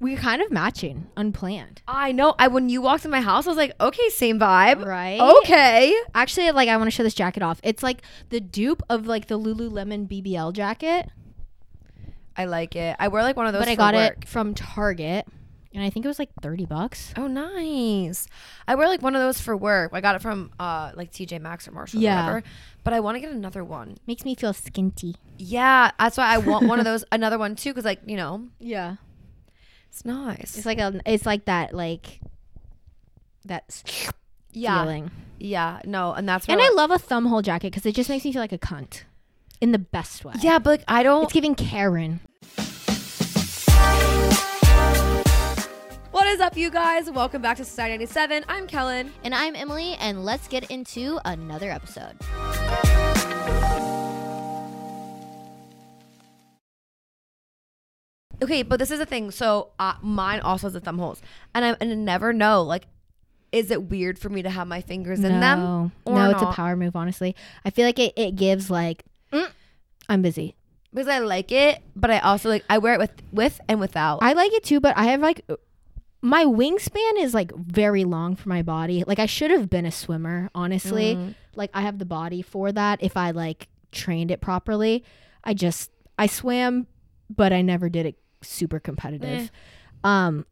we kind of matching, unplanned. I know. I when you walked in my house, I was like, okay, same vibe. Right. Okay. Actually, like I want to show this jacket off. It's like the dupe of like the Lululemon BBL jacket, I like it. I wear like one of those. but I got work. it from Target, and I think it was like thirty bucks. Oh, nice. I wear like one of those for work. I got it from uh like TJ Maxx or Marshall Yeah. or whatever. But I want to get another one. Makes me feel skinty. Yeah, that's why I want one of those, another one too, because like you know, Yeah. It's nice. It's like a, it's like that, like that yeah, feeling. yeah. No, and that's. And I like- love a thumb hole jacket because it just makes me feel like a cunt, in the best way. yeah, but like I don't. It's giving Karen. What is up, you guys? Welcome back to Society 97. I'm Kellen. And I'm Emily, and let's get into another episode. Okay, but this is the thing. So uh, mine also has the thumb holes, and I, and I never know. Like, is it weird for me to have my fingers in them? No, or no, it's a not? power move. Honestly, I feel like it, it gives like, "Mm, I'm busy. Because I like it, but I also like I wear it with with and without. I like it too, but I have like my wingspan is like very long for my body. Like I should have been a swimmer, honestly. Mm. Like I have the body for that if I like trained it properly. I just I swam, but I never did it super competitive. Um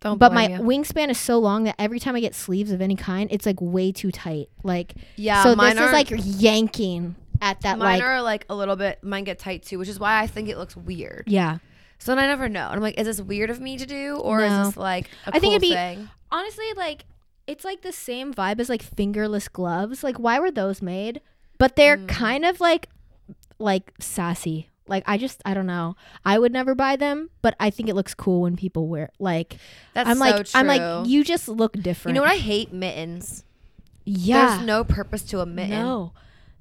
Don't but my you. wingspan is so long that every time I get sleeves of any kind, it's like way too tight. Like yeah, so mine this are is like yanking at that mine like are like a little bit. Mine get tight too, which is why I think it looks weird. yeah. So then I never know. And I'm like, is this weird of me to do, or No. is this like a I think it'd be- thing? honestly like it's like the same vibe as like fingerless gloves like why were those made but they're Mm. kind of like like sassy like i just i don't know i would never buy them but i think it looks cool when people wear like That's i'm so like true. i'm like you just look different You know what I hate mittens. yeah There's no purpose to a mitten. no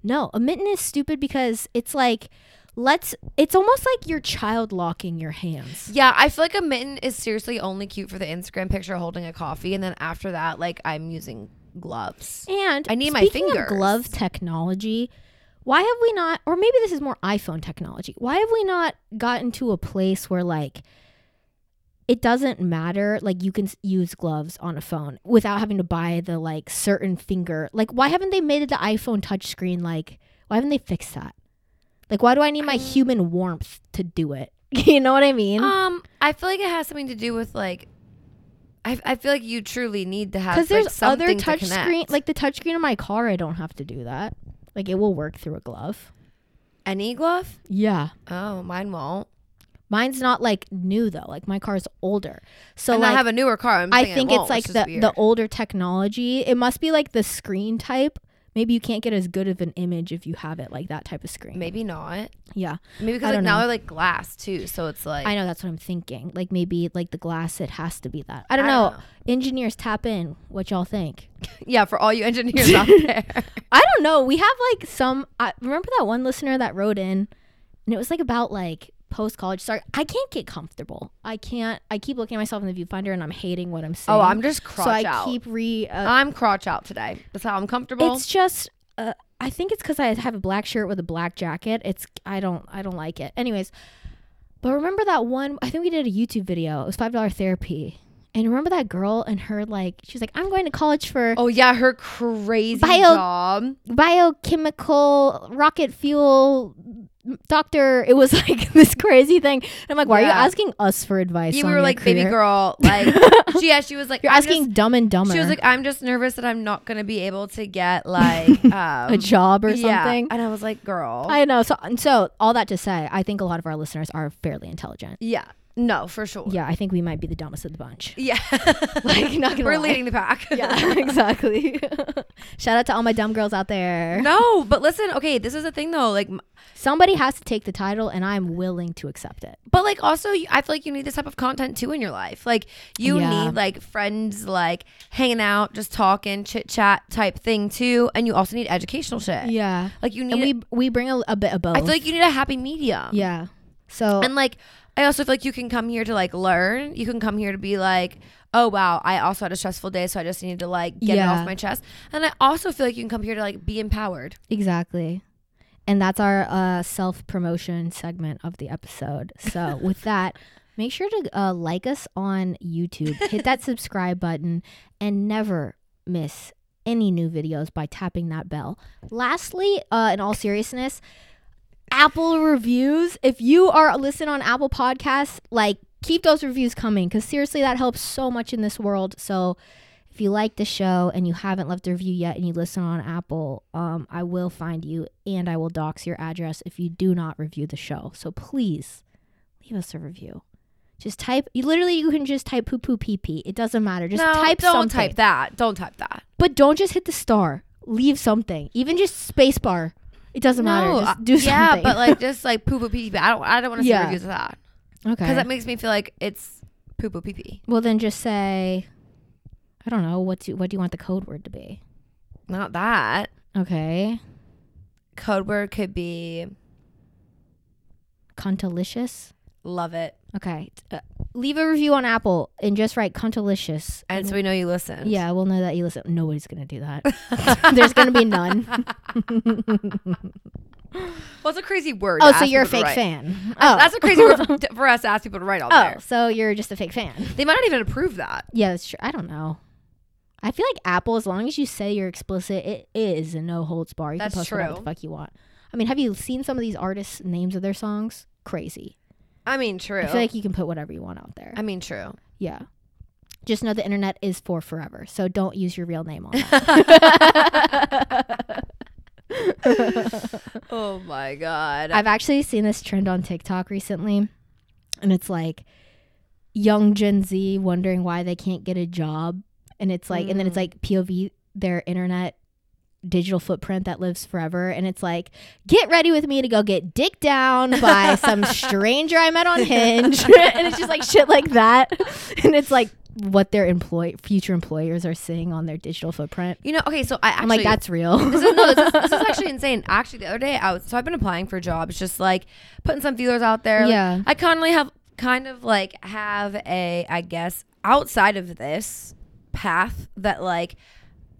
no a mitten is stupid because it's like let's it's almost like your child locking your hands Yeah, I feel like a mitten is seriously only cute for the Instagram picture holding a coffee, and then after that, like I'm using gloves. And I need my fingers. glove technology. Why have we not, or maybe this is more iPhone technology? Why have we not gotten to a place where like it doesn't matter? Like you can use gloves on a phone without having to buy the like certain finger. Like why haven't they made it the iPhone touchscreen? Like why haven't they fixed that? Like why do I need my I- human warmth to do it? you know what I mean? Um, I feel like it has something to do with like. I, I feel like you truly need to have Because like, there's other something to touch connect. screen, like the touchscreen of my car. I don't have to do that. Like it will work through a glove. any glove. Yeah. Oh, mine won't. Mine's not like new though. Like my car's older. So and like I have a newer car. I'm I it think won't, it's like the the older technology. It must be like the screen type. Maybe you can't get as good of an image if you have it like that type of screen. maybe not. Yeah. Maybe because like now they're like glass too, so it's like I know that's what I'm thinking. Like maybe like the glass it has to be that. I don't, I know. don't know. Engineers tap in what y'all think. yeah, for all you engineers out there. I don't know. We have like some I remember that one listener that wrote in and it was like about like post college sorry I can't get comfortable. I can't I keep looking at myself in the viewfinder and I'm hating what I'm saying. oh, I'm just crotch out. so I out. keep re uh, I'm crotch out today. That's how I'm comfortable. It's just uh, I think it's because I have a black shirt with a black jacket. It's I don't I don't like it. Anyways, but remember that one? I think we did a YouTube video. It was five dollar therapy. And remember that girl and her like she's like I'm going to college for oh yeah, her crazy Bio- job. biochemical rocket fuel doctor. It was like this crazy thing. And I'm like, why are you asking us for advice? Yeah, we were like, baby girl, like, she, yeah, she was like, You're asking just- dumb and dumber. she was like, I'm just nervous that I'm not gonna be able to get like um, a job or yeah. something. and I was like, girl, I know. So, and so all that to say, I think a lot of our listeners are fairly intelligent. yeah, no, for sure, Yeah, I think we might be the dumbest of the bunch. yeah, Like, not gonna we're lie. leading the pack. Yeah, exactly. Shout out to all my dumb girls out there. no, but listen, okay, this is the thing though, like, Somebody has to take the title, and I'm willing to accept it. but like also, I feel like you need this type of content too in your life. Like, you Yeah. need like friends, like hanging out, just talking, chit chat type thing too, and you also need educational shit. Yeah, Like, you need. and we we bring a, a bit of both. I feel like you need a happy medium. yeah. So And like, I also feel like you can come here to like learn. You can come here to be like, oh wow, I also had a stressful day, so I just need to like get it off my chest. And I also feel like you can come here to like be empowered. exactly, and that's our uh, self promotion segment of the episode. So with that, make sure to uh, like us on YouTube. Hit that subscribe button and never miss any new videos by tapping that bell. Lastly, uh, in all seriousness, Apple reviews. If you are listening on Apple Podcasts, like keep those reviews coming because seriously, that helps so much in this world. So if you like the show and you haven't left a review yet and you listen on Apple, um, I will find you and I will dox your address if you do not review the show. So please leave us a review. Just type. You literally you can just type poo poo pee pee. It doesn't matter. Just no, type don't something. type that. Don't type that. But don't just hit the star. Leave something. Even just spacebar. It doesn't matter. Just do uh, something. Yeah, but like just like poo poo pee pee. I don't. I don't want to see Yeah. reviews of that okay. because that makes me feel like it's poo poo pee pee. well, then just say, I don't know. What do what do you want the code word to be? Not that. Okay. Code word could be Cuntalicious. love it, Okay. Uh, leave a review on Apple and just write Cuntalicious. and so we know you listen. Yeah, we'll know that you listen. Nobody's gonna do that. There's gonna be none. Well, it's a crazy word. oh, so you're a fake fan. Uh, oh, That's a crazy word for, for us to ask people to write all Oh, there. so you're just a fake fan. They might not even approve that. Yeah, that's true. I don't know. I feel like Apple, as long as you say you're explicit, it is a no holds bar. You That's can post whatever true. the fuck you want. I mean, have you seen some of these artists' names of their songs? Crazy. I mean, true. I feel like you can put whatever you want out there. I mean, true. yeah. Just know the internet is for forever, so don't use your real name on it. oh my god. I've actually seen this trend on TikTok recently, and it's like young Gen Z wondering why they can't get a job, and it's like, and then it's Mm. like POV their internet digital footprint that lives forever, and it's like, get ready with me to go get dick down by some stranger I met on Hinge, and it's just like shit like that, and it's like what their employ future employers are seeing on their digital footprint. you know, okay, so I actually I'm like, that's real. this is, no, this is, this is actually insane. Actually, the other day I was so I've been applying for jobs, just like putting some feelers out there. Like, Yeah. I currently have kind of like have a I guess outside of this path that like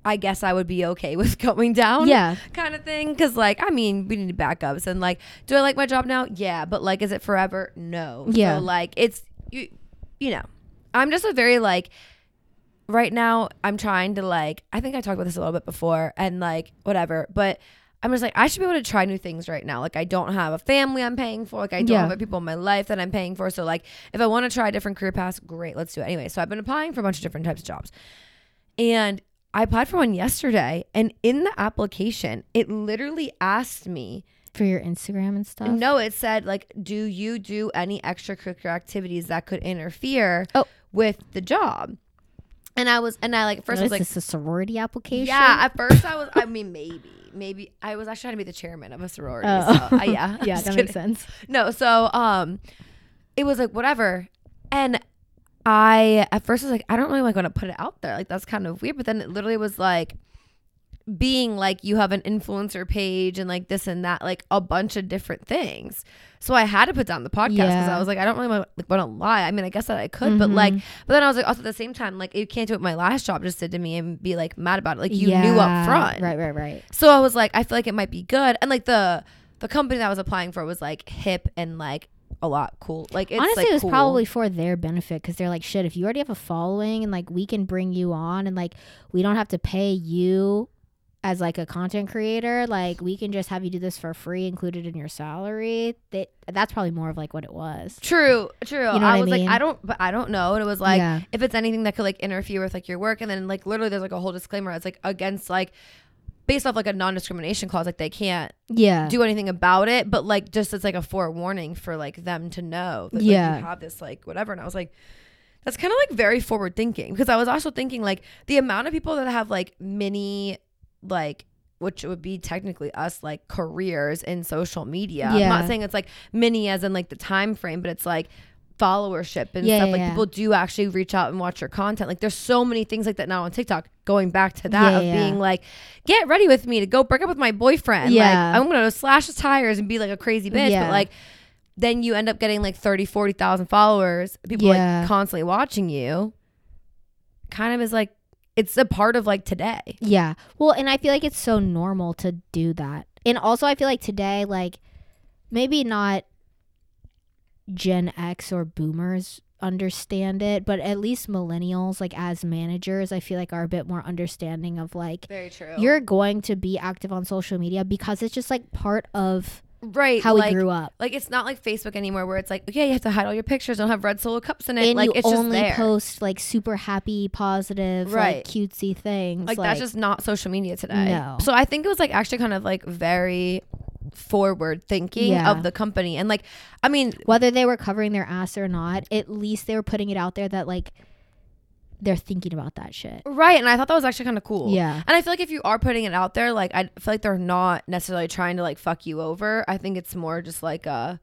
I guess I would be okay with going down. Yeah. Kind of thing. Cause like, I mean, we need backups and like, do I like my job now? Yeah. But like, is it forever? No. Yeah. So like it's you you know, I'm just a very like right now I'm trying to like I think I talked about this a little bit before and like whatever, but I'm just like I should be able to try new things right now. Like I don't have a family I'm paying for. Like I don't Yeah. have people in my life that I'm paying for. So like if I want to try different career paths, great, let's do it. Anyway, so I've been applying for a bunch of different types of jobs. And I applied for one yesterday and in the application, it literally asked me For your Instagram and stuff. no, it said like, do you do any extracurricular activities that could interfere Oh. with the job? And I was, and I like at first I was What like, is this a sorority application? yeah. At first I was, I mean, maybe, maybe I was actually trying to be the chairman of a sorority. Oh. So, uh, yeah, yeah, that kidding. makes sense. No, so um, it was like whatever, and I at first was like, I don't really like want to put it out there. Like that's kind of weird. But then it literally was like being like you have an influencer page and like this and that, like a bunch of different things. So I had to put down the podcast because Yeah. I was like, I don't really want to, like, want to lie. I mean, I guess that I could, but like, Mhm. but then I was like, also at the same time, like you can't do what my last job just did to me and be like mad about it. Like you knew up front, Right, right, right. so I was like, I feel like it might be good. And like the the company that I was applying for was like hip and like a lot cool. Like it's Honestly, like, it was cool. probably for their benefit because they're like, shit, if you already have a following and like we can bring you on and like we don't have to pay you as like a content creator, like we can just have you do this for free, included in your salary. That that's probably more of like what it was. true, true. You know I was mean? like, I don't, but I don't know. And it was like, Yeah. if it's anything that could like interfere with like your work, and then like literally there's like a whole disclaimer. It's like against like based off like a non discrimination clause, like they can't Yeah. do anything about it. But like just it's like a forewarning for like them to know that like, Yeah. you have this like whatever. And I was like. That's kind of like very forward thinking because I was also thinking like the amount of people that have like mini like which would be technically us like careers in social media. I'm Yeah. not saying it's like mini as in like the time frame, but it's like followership and Yeah, stuff. yeah, like yeah. people do actually reach out and watch your content. Like there's so many things like that now on TikTok. Going back to that of being like, get ready with me to go break up with my boyfriend. Yeah. Like I'm gonna slash his tires and be like a crazy bitch. But like then you end up getting like 30, 40,000 followers. People like constantly watching you. Kind of is like it's a part of like today. Yeah. Well, and I feel like it's so normal to do that. And also I feel like today like maybe not Gen X or boomers understand it, but at least millennials, like as managers, I feel like are a bit more understanding of like Very true. you're going to be active on social media because it's just like part of right. how like, we grew up. Like it's not like Facebook anymore, where it's like, okay, you have to hide all your pictures, don't have red solo cups in it. And like you it's only just there. post like super happy, positive, Right. like cutesy things. like, that's just not social media today. No. So I think it was like actually kind of like very forward thinking Yeah. of the company, and like, I mean, whether they were covering their ass or not, at least they were putting it out there that like they're thinking about that shit. right. And I thought that was actually kind of cool. Yeah. And I feel like if you are putting it out there, like I feel like they're not necessarily trying to like fuck you over. I think it's more just like a,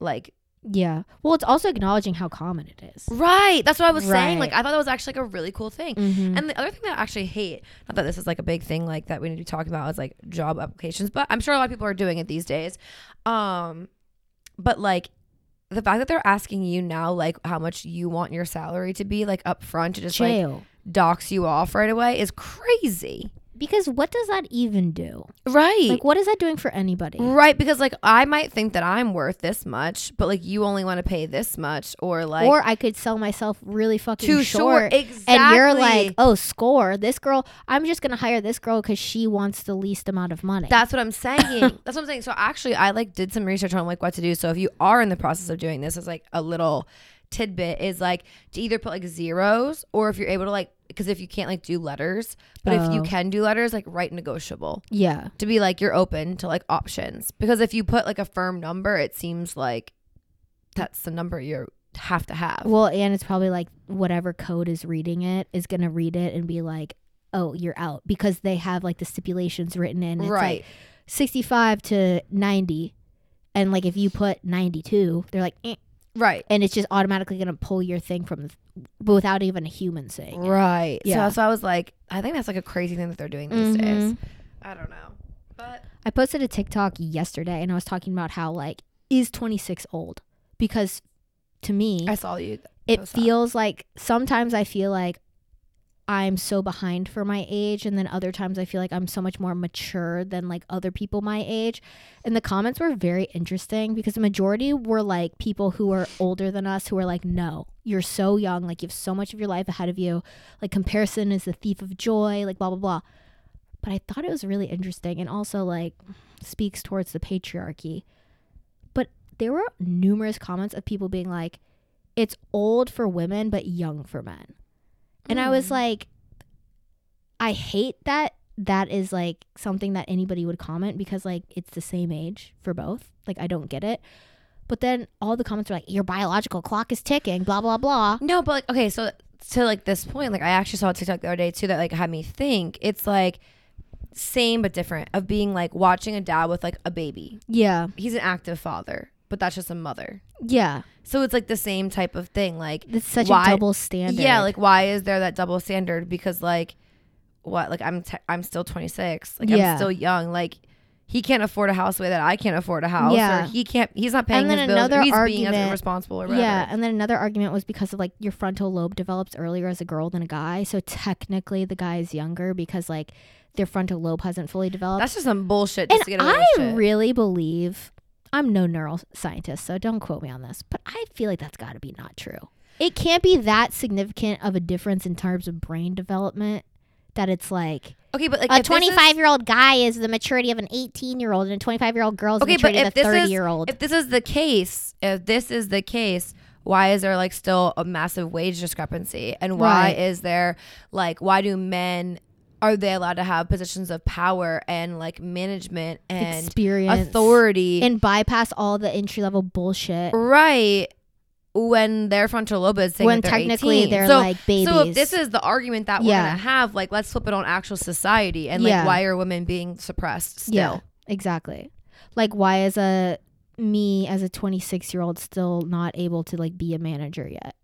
like Yeah. Well, it's also acknowledging how common it is. right. That's what I was saying. Like I thought that was actually like a really cool thing. Mhm. And the other thing that I actually hate, not that this is like a big thing like that we need to be talking about is like job applications, but I'm sure a lot of people are doing it these days. Um but like the fact that they're asking you now like how much you want your salary to be like up front to just like dox you off right away is crazy. Because what does that even do? Right. Like, what is that doing for anybody? right, because like I might think that I'm worth this much, but like you only want to pay this much or like or I could sell myself really fucking too short. short. Exactly. And you're like, oh, score. This girl, I'm just going to hire this girl because she wants the least amount of money. That's what I'm saying. That's what I'm saying. So actually, I like did some research on like what to do. So if you are in the process of doing this, as like a little tidbit is like to either put like zeros or if you're able to like because if you can't like do letters, but if you Oh. can do letters, like write negotiable yeah. to be like you're open to like options. Because if you put like a firm number, it seems like that's the number you have to have. Well, and it's probably like whatever code is reading it is going to read it and be like, oh, you're out because they have like the stipulations written in. It's right. like 65 to 90. And like if you put 92, they're like, eh, right. and it's just automatically going to pull your thing from but without even a human saying it. Right. Yeah. So, so I was like, I think that's like a crazy thing that they're doing these days. Mhm. I don't know. But I posted a TikTok yesterday and I was talking about how like is 26 old because to me I saw you. it post that. feels like sometimes I feel like I'm so behind for my age and then other times I feel like I'm so much more mature than like other people my age. And the comments were very interesting because the majority were like people who are older than us who are like no, you're so young, like you have so much of your life ahead of you. Like comparison is the thief of joy, like blah blah blah. But I thought it was really interesting and also like speaks towards the patriarchy. But there were numerous comments of people being like it's old for women but young for men. And I was Mm. like I hate that that is like something that anybody would comment because like it's the same age for both. Like I don't get it. But then all the comments are like your biological clock is ticking, blah blah blah. No, but like okay, so to like this point, like I actually saw a TikTok the other day too that like had me think it's like same but different of being like watching a dad with like a baby. Yeah. He's an active father, but that's just a mother. Yeah. So it's like the same type of thing. Like It's such Why- a double standard. yeah, like why is there that double standard? Because like what? Like I'm te- I'm still 26. Like Yeah. I'm still young. Like he can't afford a house the way that I can't afford a house. Yeah. Or he can't. He's not paying And then his bills. another or he's being argument- as irresponsible or whatever. Yeah, and then another argument was because of like your frontal lobe develops earlier as a girl than a guy, so technically the guy is younger because like their frontal lobe hasn't fully developed. That's just some bullshit. Just and to get away I really believe I'm no neuroscientist, so don't quote me on this, but I feel like that's got to be not true. It can't be that significant of a difference in terms of brain development that it's like okay, but like a if this is- 25 year old guy is the maturity of an 18 year old and a 25 year old girl is Okay, the but maturity of if a this 30 year old. if this is the case, if this is the case, why is there like still a massive wage discrepancy? And why Right. is there like why do men are they allowed to have positions of power and like management and Experience authority? and bypass all the entry level bullshit right when their frontal lobe is saying when they're technically 18. they're so, like babies. So if this is the argument that we're gonna have, like let's flip it on actual society and like Yeah. why are women being suppressed still? yeah, exactly. Like why is a me as a 26 year old still not able to like be a manager yet?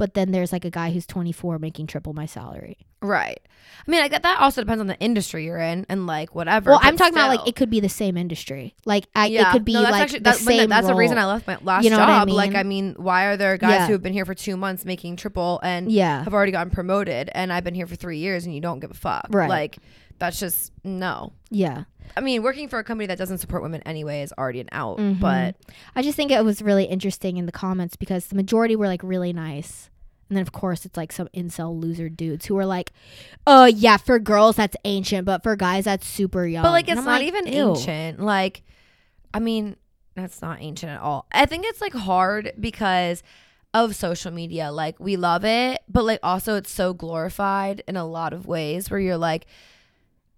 But then there's like a guy who's 24 making triple my salary. Right. I mean, like that also depends on the industry you're in and like whatever. Well, I'm talking about like it could be the same industry. Like I, Yeah. it could be No, like actually, the that, same. that's the reason I left my last You know what I job. Like. I mean, why are there guys Yeah. who have been here for two months making triple and Yeah. have already gotten promoted, and I've been here for three years and you don't give a fuck? Right. Like, that's just no. Yeah. I mean, working for a company that doesn't support women anyway is already an out. Mhm. But I just think it was really interesting in the comments because the majority were like really nice. And then of course it's like some incel loser dudes who are like, "Oh yeah, for girls that's ancient, but for guys that's super young." but like it's not even "Ew." ancient. Like, I mean, that's not ancient at all. I think it's like hard because of social media. Like we love it, but like also it's so glorified in a lot of ways where you're like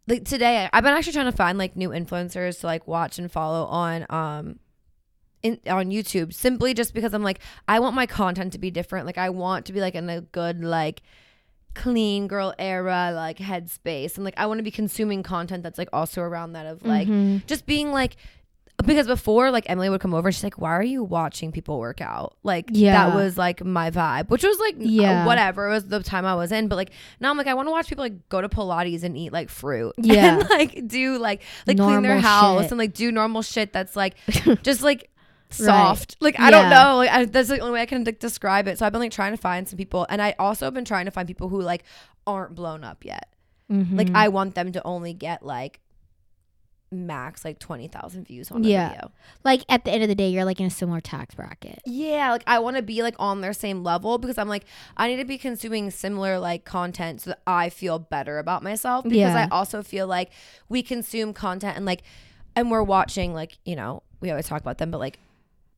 like today I've been actually trying to find like new influencers to like watch and follow on um in on YouTube simply just because I'm like I want my content to be different. Like I want to be like in a good like clean girl era like headspace and like I want to be consuming content that's like also around that of like Mhm. just being like because before like Emily would come over she's like why are you watching people work out like Yeah. that was like my vibe which was like Yeah. yeah whatever it was the time I was in but like now I'm like I want to watch people like go to Pilates and eat like fruit Yeah. and like do like like clean their house shit. and like do normal shit that's like just like soft like I don't know like I, that's the only way I can like, describe it so I've been like trying to find some people and I also have been trying to find people who like aren't blown up yet like Mhm. I want them to only get like max like 20,000 views on a Yeah. video. like at the end of the day, you're like in a similar tax bracket. Yeah, like I want to be like on their same level because I'm like I need to be consuming similar like content so that I feel better about myself because Yeah. I also feel like we consume content and like and we're watching like, you know, we always talk about them but like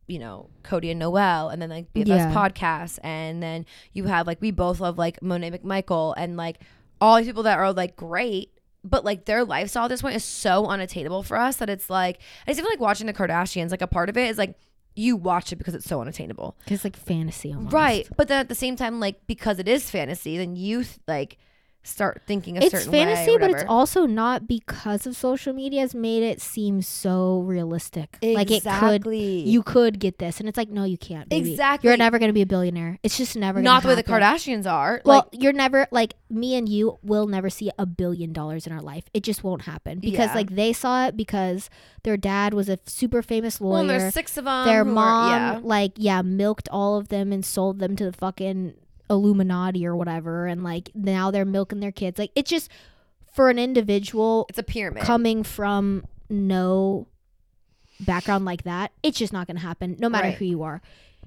you know, Cody and Noel and then like BFS Yeah. podcasts and then you have like we both love like Monet McMichael and like all these people that are like great but like their lifestyle at this point is so unattainable for us that it's like I just feel like watching the Kardashians like a part of it is like you watch it because it's so unattainable. It's like fantasy almost. Right. But then at the same time, like because it is fantasy, then you th- like start thinking a It's certain way. It's fantasy, but it's also not because of social media has made it seem so realistic. Like it could Exactly. you could get this and it's like no you can't baby. Exactly. you're never going to be a billionaire it's just never gonna not the way the. Kardashians are. well like you're never like me and you will never see a billion dollars in our life it just won't happen because Yeah. like they saw it because their dad was a super famous well, lawyer and there's six of them. their who are- mom yeah. like yeah milked all of them and sold them to the fucking illuminati or whatever and like now they're milking their kids like it's just for an individual It's a pyramid. coming from no background like that it's just not gonna happen no matter Right. who you are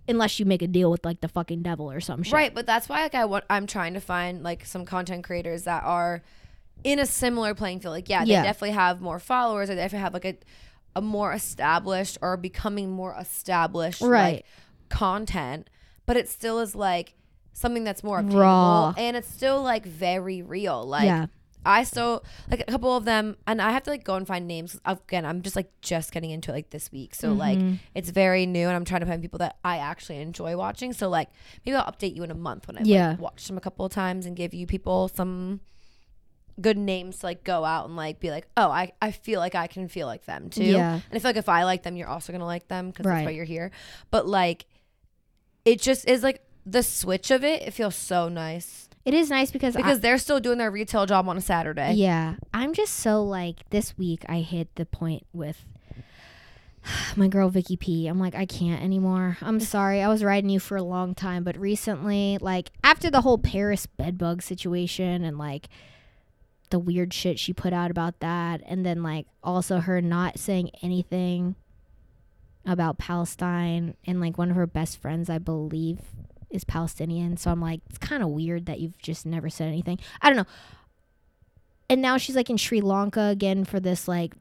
unless you make a deal with like the fucking devil or some shit Right, but that's why like I want I'm trying to find like some content creators that are in a similar playing field. Like yeah, they Yeah. definitely have more followers. Or they definitely have like a a more established or becoming more established Right. like content, but it still is like something that's more obtainable Raw. and it's still like very real. Like yeah I still like a couple of them, and I have to like go and find names. Again, I'm just like just getting into it like this week, so like Mhm. it's very new, and I'm trying to find people that I actually enjoy watching. So like maybe I'll update you in a month when I've Yeah. like, watched them a couple of times and give you people some good names to like go out and like be like, oh, I I feel like I can feel like them too. Yeah. and I feel like if I like them, you're also gonna like them because that's why you're here. But like, it just is like the switch of it. It feels so nice it is nice because I- because they're still doing their retail job on a Saturday. Yeah. I'm just so like this week I hit the point with my girl Vicky P. I'm like, I can't anymore. I'm sorry. I was riding you for a long time, but recently, like after the whole Paris bedbug situation and like the weird shit she put out about that, and then like also her not saying anything about Palestine and like one of her best friends, I believe, is Palestinian. So I'm like, it's kind of weird that you've just never said anything. I don't know and now she's like in Sri Lanka again for this like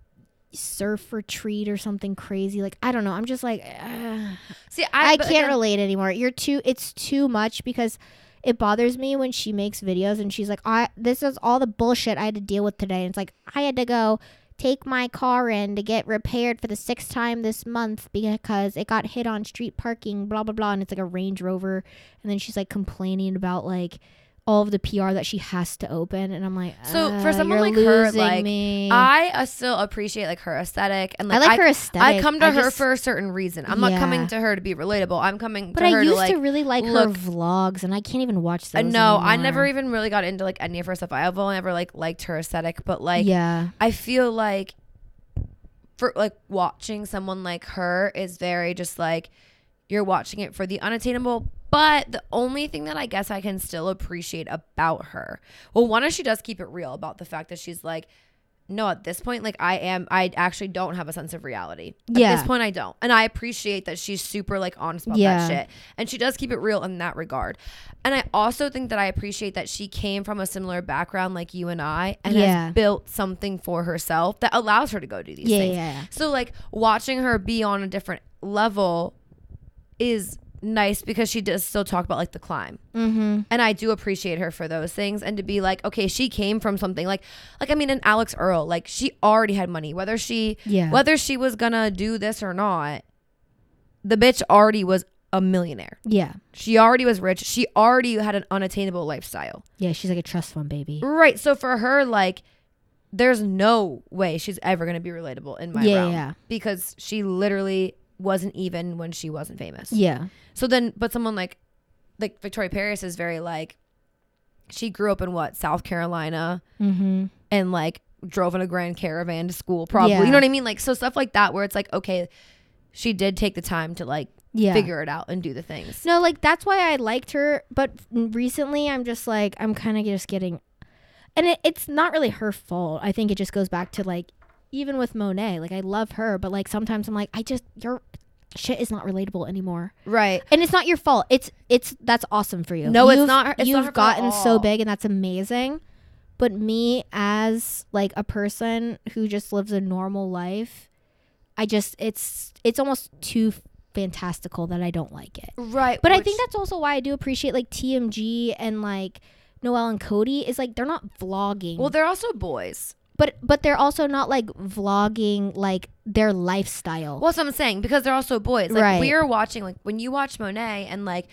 surf retreat or something crazy. Like I don't know. I'm just like uh, See, I, I, can't again- relate anymore. You're too. It's too much because it bothers me when she makes videos and she's like, "I this is all the bullshit I had to deal with today." And it's like I had to go take my car in to get repaired for the sixth time this month because it got hit on street parking. Blah blah blah. And it's like a Range Rover. And then she's like complaining about like all of the PR that she has to open, and I'm like, So, for "Uh, someone like her, like, me. I uh, still appreciate like her aesthetic and like, I like like her aesthetic. I come to I her just- for a certain reason. I'm not coming to her to be relatable. I'm coming But to I used to like. to really like look- her vlogs, and I can't even watch uh, those. no, I never even really got into like any of her stuff. I've only ever like liked her aesthetic, but like yeah, I feel like for like watching someone like her is very just like you're watching it for the unattainable. But the only thing that I guess I can still appreciate about her, well, one is she does keep it real about the fact that she's like no, at this point, like I am, I actually don't have a sense of reality. Yeah. At this point, I don't. And I appreciate that she's super like honest about Yeah. that shit. And she does keep it real in that regard. And I also think that I appreciate that she came from a similar background like you and I and Yeah. has built something for herself that allows her to go do these Yeah, things. yeah. So like watching her be on a different level is nice because she does still talk about like the climb. Mm-hmm. And I do appreciate her for those things and to be like, okay, she came from something like like I mean an Alix Earle, like she already had money. Whether she Yeah. whether she was gonna do this or not, the bitch already was a millionaire. Yeah. She already was rich. She already had an unattainable lifestyle. Yeah. She's like a trust fund baby. Right. So for her, like, there's no way she's ever gonna be relatable in my Yeah, realm. yeah. Because she literally wasn't even when she wasn't famous. Yeah. So then, but someone like, like Victoria Paris is very like, she grew up in what South Carolina Mm-hmm. and like drove in a grand caravan to school, probably. Yeah. You know what I mean? Like so stuff like that where it's like, okay, she did take the time to like Yeah. figure it out and do the things. No, like that's why I liked her. But recently, I'm just like I'm kind of just getting, and it, it's not really her fault. I think it just goes back to like even with Monet. Like I love her, but like sometimes I'm like I just your shit is not relatable anymore. Right. And it's not your fault. It's it's that's awesome for you. No, it's You've- not her- it's you've at gotten so big, and that's amazing. But me as like a person who just lives a normal life, I just it's it's almost too fantastical that I don't like it. Right. But I think that's also why I do appreciate like TMG and like Noel and Cody is like they're not vlogging. well, they're also boys. But but they're also not like vlogging like their lifestyle. Well, that's what I'm saying because they're also boys. Like Right. we are watching, like when you watch Monet and like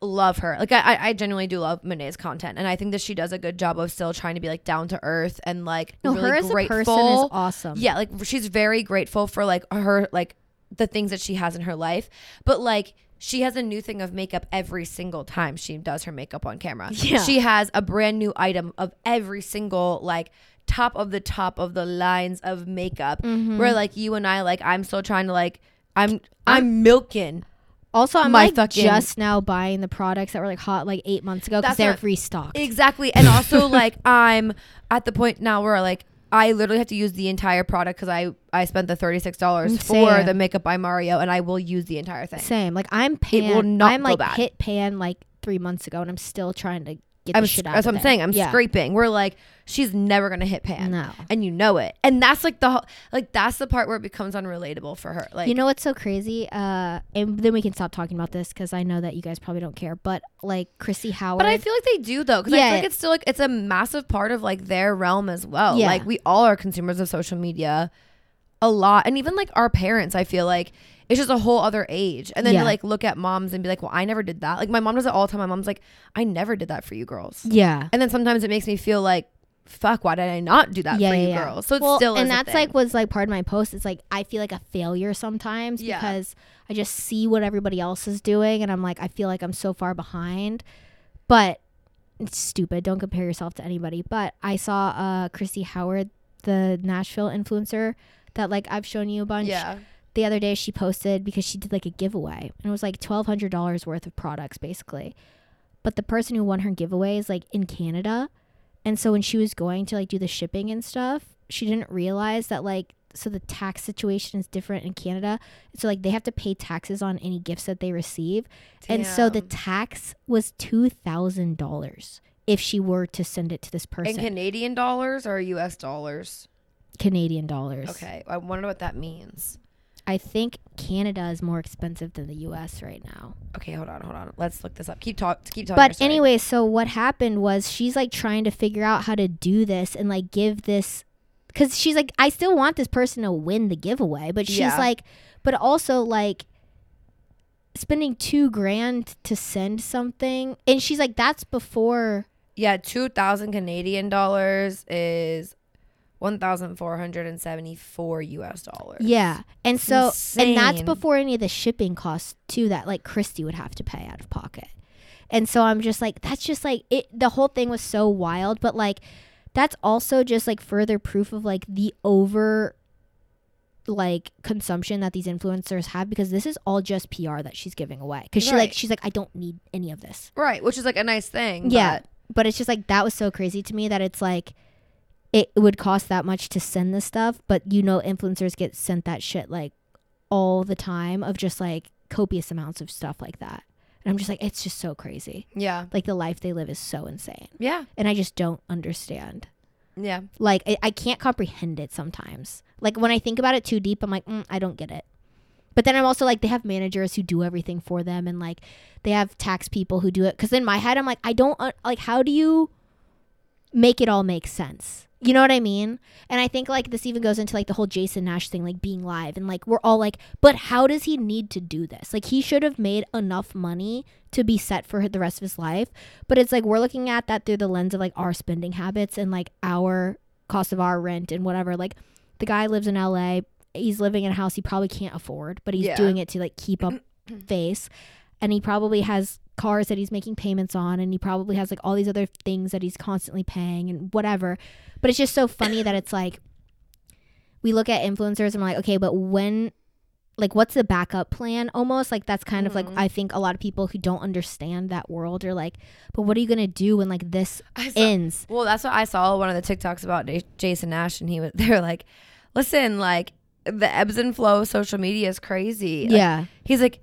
love her. Like I, I- I genuinely do love Monet's content, and I think that she does a good job of still trying to be like down to earth and like no, really her as grateful. a person is awesome. Yeah, like she's very grateful for like her like the things that she has in her life, but like she has a new thing of makeup every single time she does her makeup on camera. Yeah. She has a brand new item of every single like top of the top of the lines of makeup Mm-hmm. where like you and I like I'm still trying to like I'm I'm milking. Also, I'm like fucking- just now buying the products that were like hot like eight months ago because they're restocked. Exactly. And also like I'm at the point now where like I literally have to use the entire product because I I spent the thirty six dollars for the makeup by Mario, and I will use the entire thing. Same. Like I'm pan. It will not I'm go like bad. hit pan like three months ago, and I'm still trying to get I'm shit out. that's what I'm there. saying. I'm yeah. scraping. We're like she's never gonna hit pan, No. and you know it. And that's like the whole- like that's the part where it becomes unrelatable for her. Like you know what's so crazy? Uh, and then we can stop talking about this because I know that you guys probably don't care. But like Chrissy Howard, But I feel like they do though, because I Yeah. feel like it's still like it's a massive part of like their realm as well. Yeah. Like we all are consumers of social media, a lot, and even like our parents. I feel like it's just a whole other age. And then Yeah. to like look at moms and be like, well, I never did that. Like my mom does it all the time. My mom's like, I never did that for you girls. yeah, And then sometimes it makes me feel like, fuck, why did I not do that yeah, for you yeah. girls? So it's Well, still and that's like was like part of my post. It's like I feel like a failure sometimes because I just see what everybody else is doing, and I'm like I feel like I'm so far behind. But it's stupid. Don't compare yourself to anybody. But I saw uh Chrissy Howard, the Nashville influencer that like I've shown you a bunch. yeah. The other day she posted because she did like a giveaway and it was like $1200 worth of products basically but the person who won her giveaway is like in canada and so when she was going to like do the shipping and stuff she didn't realize that like so the tax situation is different in canada so like they have to pay taxes on any gifts that they receive and so the tax was $2000 if she were to send it to this in person Canadian dollars or US dollars? canadian dollars Okay. I wonder what that means. I think canada is more expensive than the us right now Okay, hold on, hold on. Let's look this up. Keep talk keep talking. But anyway, so what happened was she's like trying to figure out how to do this and like give this because she's like, I still want this person to win the giveaway, but she's Yeah. like, but also like spending two grand to send something, and she's like, that's before. Yeah, two thousand Canadian dollars is one thousand four hundred and seventy four US dollars. Yeah, and so and that's before any of the shipping costs too that like Christy would have to pay out of pocket. And so I'm just like, that's just like it. The whole thing was so wild, but like, that's also just like further proof of like the over like consumption that these influencers have because this is all just PR that she's giving away. Because she like she's like, I don't need any of this. Right, which is like a nice thing. Yeah. but- But it's just like that was so crazy to me that it's like it would cost that much to send this stuff, but you know influencers get sent that shit like all the time of just like copious amounts of stuff like that. And I'm just like it's just so crazy. Yeah. Like the life they live is so insane. Yeah. And I just don't understand. Yeah. Like I, I can't comprehend it sometimes. Like when I think about it too deep, I'm like, mm, I don't get it. But then I'm also like, they have managers who do everything for them, and like they have tax people who do it. Because in my head, I'm like, I don't uh, like. How do you make it all make sense? You know what I mean? And I think like this even goes into like the whole Jason Nash thing, like being live, and like we're all like, but how does he need to do this? Like he should have made enough money to be set for the rest of his life. But it's like we're looking at that through the lens of like our spending habits and like our cost of our rent and whatever. Like the guy lives in LA, he's living in a house he probably can't afford, but he's Yeah. doing it to like keep up face. And he probably has cars that he's making payments on and he probably has like all these other things that he's constantly paying and whatever. But it's just so funny that it's like we look at influencers and we're like, okay, but when like what's the backup plan almost like that's kind of like Mhm. i think a lot of people who don't understand that world are like but what are you gonna do when like this saw, ends well, that's what I saw one of the TikToks about Jason Nash, and he was they were like, "Listen, like the ebbs and flow of social media is crazy." Like, yeah he's like,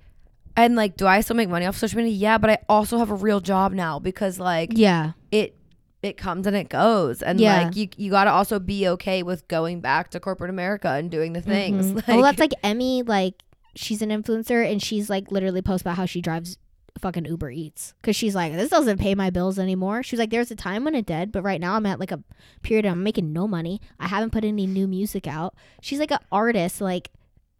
and like, do I still make money off social media? Yeah, but I also have a real job now because like yeah it it comes and it goes, and Yeah. like you you got to also be okay with going back to corporate America and doing the things. Mhm. Like, well, that's like Emmy. Like she's an influencer, and she's like literally posts about how she drives fucking Uber Eats because she's like, this doesn't pay my bills anymore. She was like, there's a time when it did, but right now I'm at like a period. I'm making no money. I haven't put any new music out. She's like an artist, like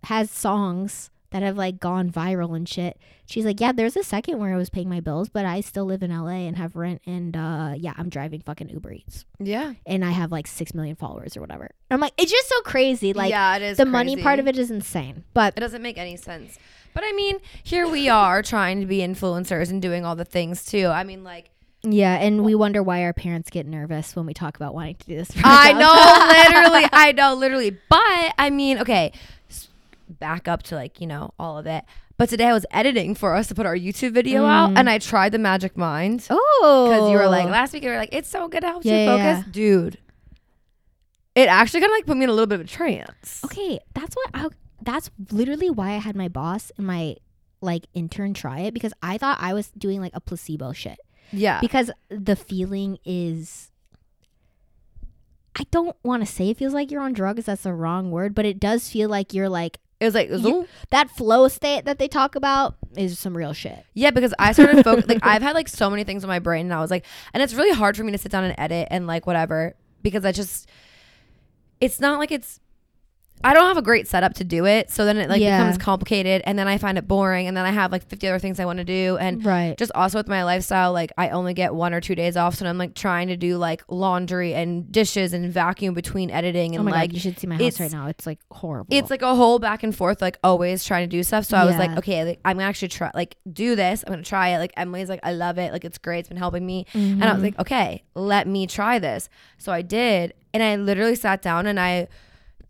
has songs that have like gone viral and shit. She's like, yeah, there's a second where I was paying my bills, but I still live in LA and have rent, and uh, yeah, I'm driving fucking Uber Eats, yeah, and I have like six million followers or whatever. I'm like, it's just so crazy, like yeah, it is the money part of it is insane. But It doesn't make any sense. But I mean, here we are trying to be influencers and doing all the things too. I mean, like yeah, and we wonder why our parents get nervous when we talk about wanting to do this. for I know, literally. I know, literally. But I mean, okay, back up to like, you know, all of it. But today I was editing for us to put our YouTube video out Mm. and I tried the Magic Mind. Oh, Because you were like, last week you were like, it's so good, it helps Yeah, you yeah, focus. Dude, it actually kind of like put me in a little bit of a trance. okay, that's what. I, that's literally why I had my boss and my like intern try it because I thought I was doing like a placebo shit Yeah. because the feeling is. I don't want to say it feels like you're on drugs. That's the wrong word, but it does feel like you're like It was like, zoom. that flow state that they talk about is some real shit. Yeah, because I started focus like I've had like so many things on my brain and I was like and it's really hard for me to sit down and edit and like whatever because I just it's not like it's I don't have a great setup to do it. So then it like Yeah. becomes complicated and then I find it boring and then I have like 50 other things I want to do and Right. just also with my lifestyle like I only get one or two days off so I'm like trying to do like laundry and dishes and vacuum between editing and oh like god, you should see my house right now. It's like horrible. it's like a whole back and forth, like always trying to do stuff. So I was like, okay, like, I'm gonna actually try, like, do this. I'm gonna try it. Like Emily's like, I love it. Like it's great. It's been helping me. And I was Mhm. like, okay, let me try this. So I did, and I literally sat down and I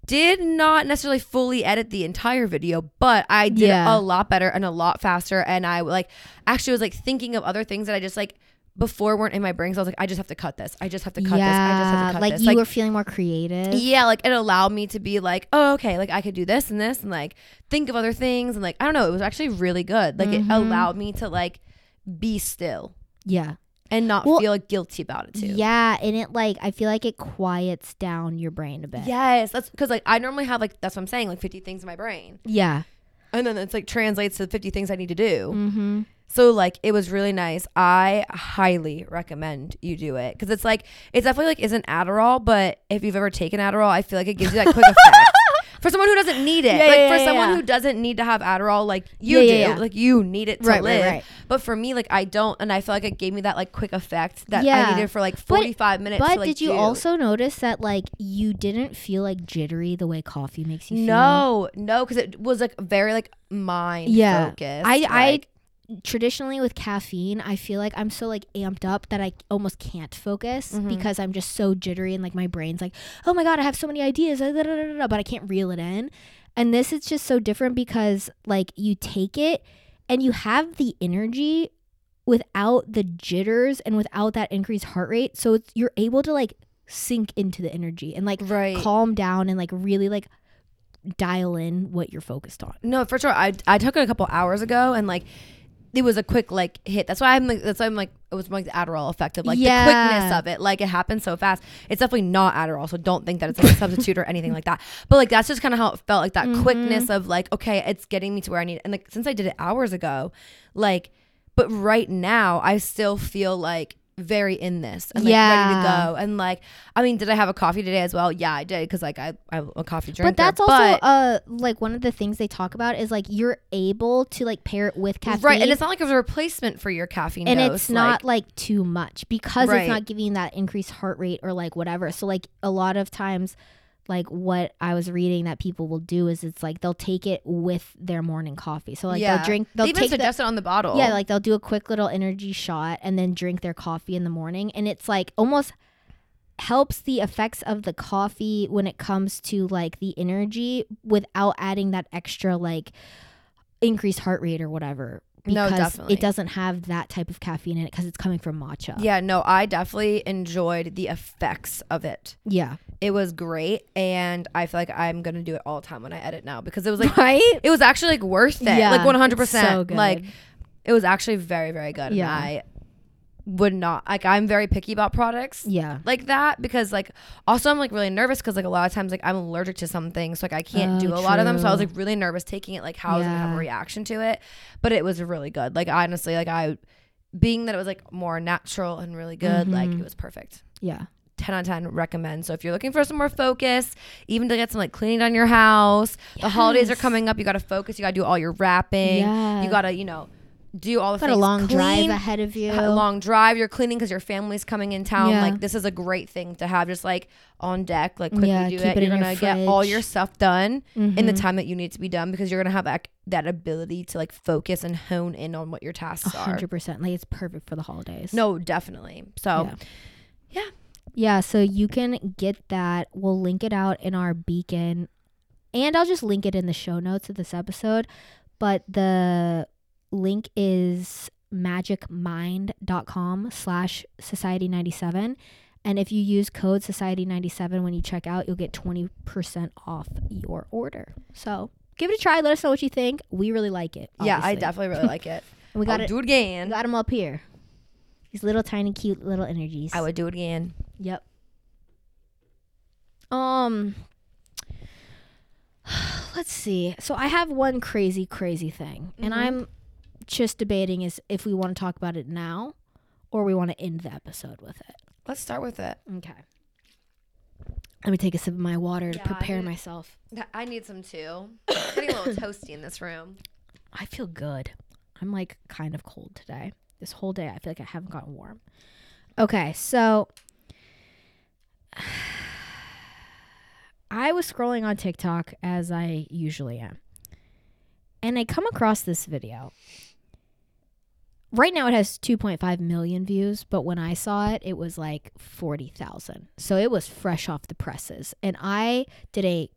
did not necessarily fully edit the entire video, but I did Yeah. a lot better and a lot faster. And I like actually was like thinking of other things that I just like before weren't in my brain. So I was like, I just have to cut this. I just have to cut this. I just have to cut like this. you were feeling more creative. Yeah, like it allowed me to be like, oh, okay, like I could do this and this and like think of other things and like I don't know, it was actually really good. Like Mhm. it allowed me to like be still Yeah. And not Well, feel guilty about it too. Yeah, and it like I feel like it quiets down your brain a bit. Yes, that's because like I normally have like that's what I'm saying, like 50 things in my brain, Yeah. and then it's like translates to 50 things I need to do. Mm-hmm. So like it was really nice. I highly recommend you do it because it's like it's definitely like isn't Adderall, but if you've ever taken Adderall, I feel like it gives you that quick effect. For someone who doesn't need it, Yeah, like yeah, for yeah, someone who doesn't need to have Adderall, like you do, like you need it to Right, right, live. right. But for me, like I don't, and I feel like it gave me that like quick effect that. I needed for like forty five minutes. But to, like, did you do. also notice that like you didn't feel like jittery the way coffee makes you feel? No, no, because it was like very like mind Yeah. focused. I I like- traditionally with caffeine, I feel like I'm so like amped up that I almost can't focus Mhm. because I'm just so jittery and like my brain's like, oh my god, I have so many ideas, uh, da, da, da, da, da," but I can't reel it in. And this is just so different because like you take it and you have the energy without the jitters and without that increased heart rate. So it's, you're able to like sink into the energy and like Right. calm down and like really like dial in what you're focused on. No, for sure. I I took it a couple hours ago and like it was a quick like hit. That's why I'm like that's why I'm like it was like the Adderall effect of like Yeah. the quickness of it. Like it happened so fast. It's definitely not Adderall, so don't think that it's like a substitute or anything like that. But like that's just kind of how it felt. Like that mm-hmm. quickness of like okay, it's getting me to where I need. And like since I did it hours ago, like but right now I still feel like very in this and like ready to go and like I mean did I have a coffee today as well yeah I did because like I, I'm a coffee drinker But that's also but- uh like one of the things they talk about is like you're able to like pair it with caffeine. Right, and it's not like a replacement for your caffeine and dose. it's not like, too much because Right. it's not giving that increased heart rate or like whatever. So like a lot of times like what I was reading that people will do is it's like they'll take it with their morning coffee. So like yeah. they'll drink They they'll even take the, suggest it on the bottle. Yeah, like they'll do a quick little energy shot and then drink their coffee in the morning. And it's like almost helps the effects of the coffee when it comes to like the energy without adding that extra like increased heart rate or whatever. No, Because definitely. it doesn't have that type of caffeine in it because it's coming from matcha. yeah, no, I definitely enjoyed the effects of it. Yeah. It was great, and I feel like I'm gonna do it all the time when I edit now because it was like Right? it was actually like worth it, Yeah, like 100. it's so percent good. Like it was actually very very good. Yeah. and I would not like. I'm very picky about products. Yeah. like that because like also I'm like really nervous because like a lot of times like I'm allergic to some things so like I can't Oh, do a lot of them so I was like really nervous taking it like how I was gonna have a reaction to it but it was really good like honestly like I being that it was like more natural and really good like Mhm. it was perfect Yeah. 10 out of 10 recommend so if you're looking for some more focus even to get some like cleaning on your house the holidays are coming up you gotta focus you gotta do all your wrapping Yeah. you gotta you know do all the Got things a long drive ahead of you. a long drive you're cleaning because your family's coming in town Yeah. like this is a great thing to have just like on deck like quickly Yeah, do keep it, it you're gonna your get all your stuff done in the Mhm. time that you need to be done because you're gonna have that, that ability to like focus and hone in on what your tasks are hundred percent. Like it's perfect for the holidays. no definitely so Yeah. yeah. Yeah, so you can get that. We'll link it out in our beacon. And I'll just link it in the show notes of this episode. But the link is magicmind.com slash society97. And if you use code society97 when you check out, you'll get 20% off your order. So give it a try. Let us know what you think. We really like it. yeah i definitely really like it And we got I'll it. do it We again got them up here. These little tiny cute little energies. i would do it again Yep. Um let's see. So I have one crazy crazy thing and Mhm. I'm just debating is if we want to talk about it now or we want to end the episode with it. let's start with it Okay. Let me take a sip of my water to Yeah, I prepare need- myself. i need some too it's getting a little toasty in this room I feel good. I'm like kind of cold today. This whole day I feel like I haven't gotten warm. Okay, so I was scrolling on TikTok as I usually am. And I come across this video. Right now it has 2.5 million views, but when I saw it, it was like 40,000. So it was fresh off the presses. And I did a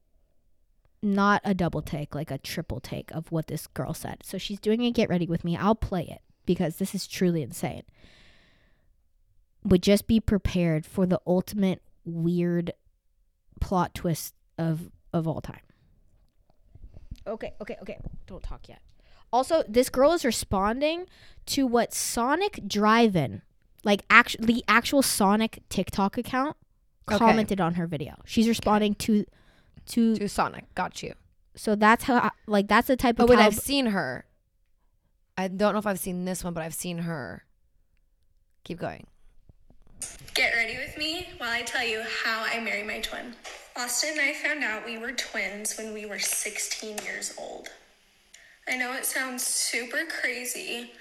not a double take, like a triple take of what this girl said. So she's doing a get ready with me. I'll play it because this is truly insane. But just be prepared for the ultimate weird plot twist of of all time. Okay, okay, okay. Don't talk yet. Also, this girl is responding to what Sonic Drive-In, like act- the actual Sonic TikTok account, Okay. commented on her video. She's responding to to to sonic got you so that's how like that's the type but of wait calib- i've seen her i don't know if i've seen this one but i've seen her keep going Get ready with me while I tell you how I marry my twin. Austin and I found out we were twins when we were 16 years old. I know it sounds super crazy,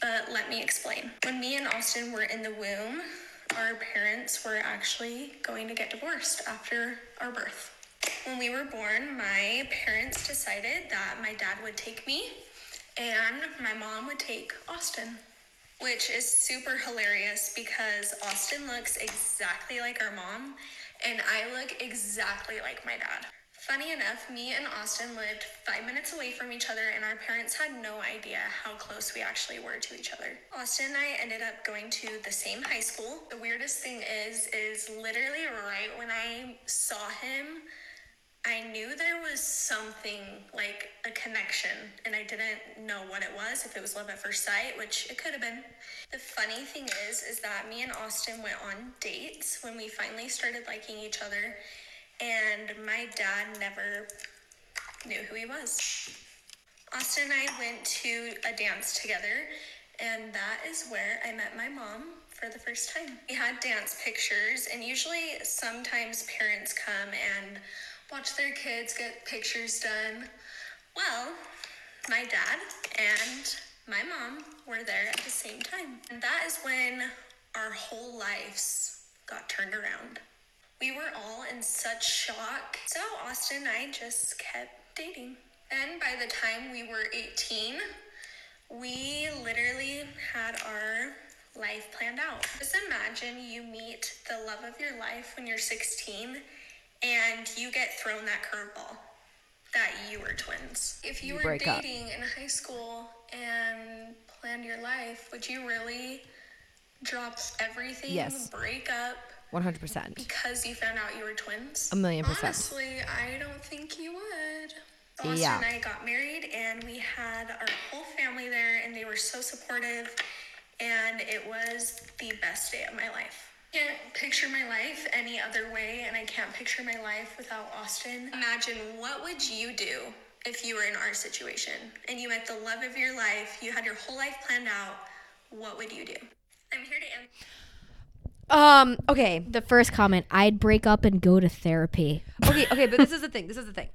but let me explain. When me and Austin were in the womb, our parents were actually going to get divorced after our birth. When we were born, my parents decided that my dad would take me and my mom would take Austin which is super hilarious because Austin looks exactly like our mom and I look exactly like my dad. Funny enough, me and Austin lived five minutes away from each other, and our parents had no idea how close we actually were to each other. Austin and I ended up going to the same high school. The weirdest thing is, is literally right when I saw him, I knew there was something like a connection, and I didn't know what it was, if it was love at first sight, which it could have been. The funny thing is, is that me and Austin went on dates when we finally started liking each other, and my dad never knew who he was. Austin and I went to a dance together, and that is where I met my mom for the first time. We had dance pictures, and usually sometimes parents come and watch their kids get pictures done. Well, my dad and my mom were there at the same time. And that is when our whole lives got turned around. We were all in such shock. So Austin and I just kept dating. And by the time we were 18, we literally had our life planned out. Just imagine you meet the love of your life when you're 16 and you get thrown that curveball that you were twins. If you, You were break up. dating in high school and planned your life, would you really drop everything, Yes. break up 100%. because you found out you were twins? A million percent. Honestly, I don't think you would. Austin Yeah. and I got married, and we had our whole family there, and they were so supportive, and it was the best day of my life. Can't picture my life any other way, and I can't picture my life without Austin. Imagine what would you do if you were in our situation and you met the love of your life, you had your whole life planned out. What would you do? I'm here to answer. Um, okay. The first comment, I'd break up and go to therapy. Okay, okay, but this is the thing. This is the thing.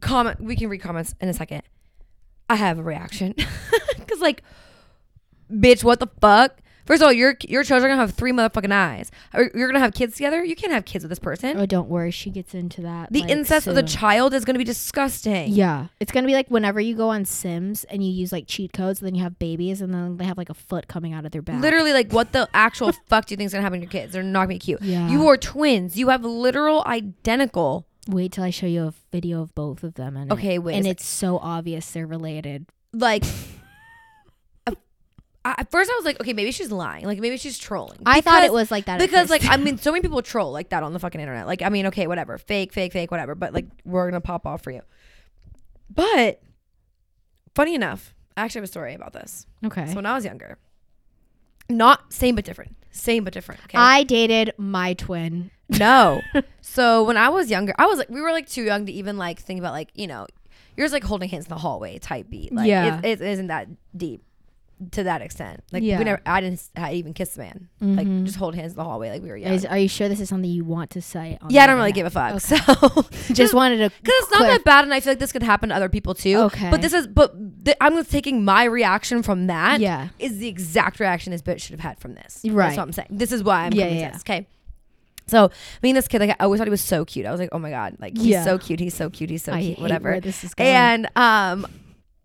Comment. We can read comments in a second. I have a reaction because, like, bitch, what the fuck? First of all, your your children are gonna have three motherfucking eyes. You're gonna have kids together. You can't have kids with this person. Oh, don't worry, she gets into that. the like, incest of the child is gonna be disgusting. Yeah, it's gonna be like whenever you go on Sims and you use like cheat codes, and then you have babies, and then they have like a foot coming out of their back. Literally, like, what the actual fuck do you think is gonna happen to your kids? They're not gonna be cute. Yeah. You are twins. You have literal identical. Wait till I show you a video of both of them. And Okay, wait and it's so obvious they're related. Like, at first I was like, okay, maybe she's lying. Like, maybe she's trolling. I thought it was like that at because like. I mean, so many people troll like that on the fucking internet. Like I mean, okay, whatever, fake, fake, fake, whatever. But like we're gonna pop off for you. But funny enough, I actually have a story about this. okay. So when I was younger, not same but different, same but different. Okay, I dated my twin. no. so when I was younger, I was like, we were like too young to even like think about like you know, yours like holding hands in the hallway type beat. Like Yeah. it, it isn't that deep to that extent. Like Yeah. we never, I didn't I even kiss the man. Like just hold hands in the hallway like we were young. Is, are you sure this is something you want to say? On Yeah, I don't really give a fuck. So Just wanted to. because it's not that bad, and I feel like this could happen to other people too. Okay. But this is, but th- I'm just taking my reaction from that. Yeah. is the exact reaction this bitch should have had from this. Right. That's what I'm saying. This is why I'm Yeah, yeah, this. Okay. So me and this kid, like I always thought he was so cute. I was like, oh my god, like he's Yeah. so cute. He's so cute. He's so I cute. hate Whatever. this is going. And um,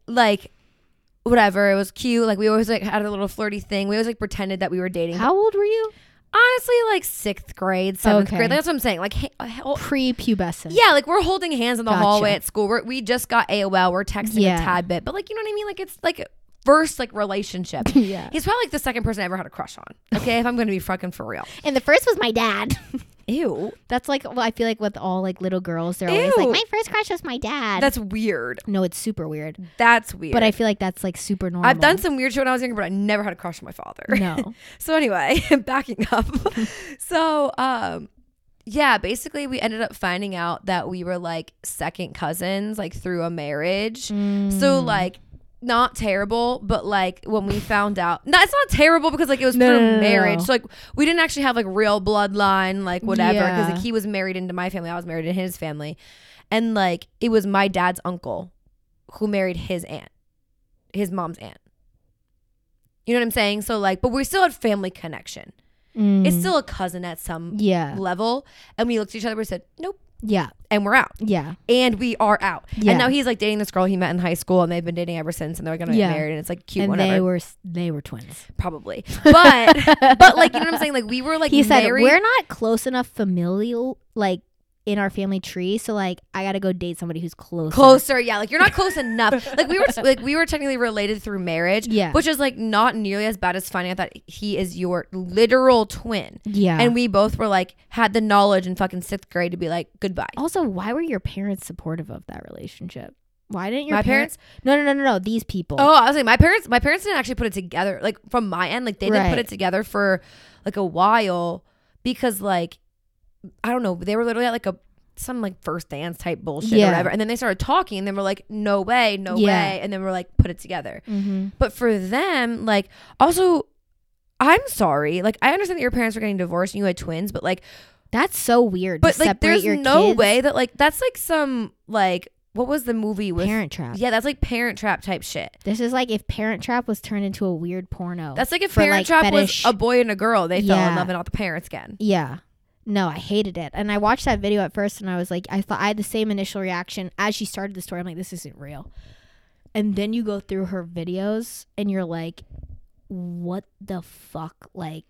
like. Whatever, it was cute. Like we always like had a little flirty thing. We always like pretended that we were dating. How old were you? Honestly, like sixth grade, seventh Okay. grade. That's what I'm saying. Like, ha- ha- oh, Pre-pubescent. yeah, like we're holding hands in the Gotcha. hallway at school. We're, we just got AOL. We're texting Yeah. a tad bit, but like you know what I mean. Like it's like first like relationship. Yeah. He's probably like the second person I ever had a crush on. Okay, if I'm gonna be fucking for real. And the first was my dad. Ew, That's like well, I feel like with all like little girls, they're always like, my first crush was my dad. that's weird. no, it's super weird. That's weird. But I feel like that's like super normal. I've done some weird shit when I was younger, but I never had a crush on my father. No. so anyway, backing up. so um yeah, basically we ended up finding out that we were like second cousins like through a marriage. So Mm. like not terrible, but like when we found out, no, it's not terrible because like it was No, through no, no, marriage. So like we didn't actually have like real bloodline, like whatever, because Yeah. like he was married into my family, I was married into his family, and like it was my dad's uncle who married his aunt, his mom's aunt. You know what I'm saying? So like, but we still had family connection. Mm. It's still a cousin at some yeah, level, and we looked at each other, we said nope, yeah, and we're out yeah. and we are out. Yeah. And now he's like dating this girl he met in high school, and they've been dating ever since, and they're gonna Yeah. get married, and it's like cute, and whatever. they were they were twins. Probably, but but like you know what I'm saying? Like we were like he said we're not close enough familial like in our family tree. So like I gotta go date somebody who's closer. closer yeah like you're not close enough like we were like we were technically related through marriage Yeah. which is like not nearly as bad as finding out that he is your literal twin Yeah. and we both were like had the knowledge in fucking sixth grade to be like goodbye also, why were your parents supportive of that relationship? Why didn't your My parents? No, no, no, no, no. These people. oh i was like my parents my parents didn't actually put it together like from my end like they didn't put it together for like a while because like i don't know they were literally at like a some like first dance type bullshit Yeah. or whatever and then they started talking and then we're like no way no Yeah. way and then we're like put it together Mm-hmm. But for them, like, also, I'm sorry. Like, I understand that your parents were getting divorced and you had twins, but like, That's so weird. but like, there's no kids. way that like that's like some like what was the movie with? Parent Trap. Yeah, that's like Parent Trap type shit. This is like if Parent Trap was turned into a weird porno. That's like if Parent like, Trap fetish- was a boy and a girl. They fell in love and all the parents again. Yeah. No, I hated it. And I watched that video at first and I was like, I thought I had the same initial reaction as she started the story. I'm like, this isn't real. And then you go through her videos and you're like, what the fuck? Like,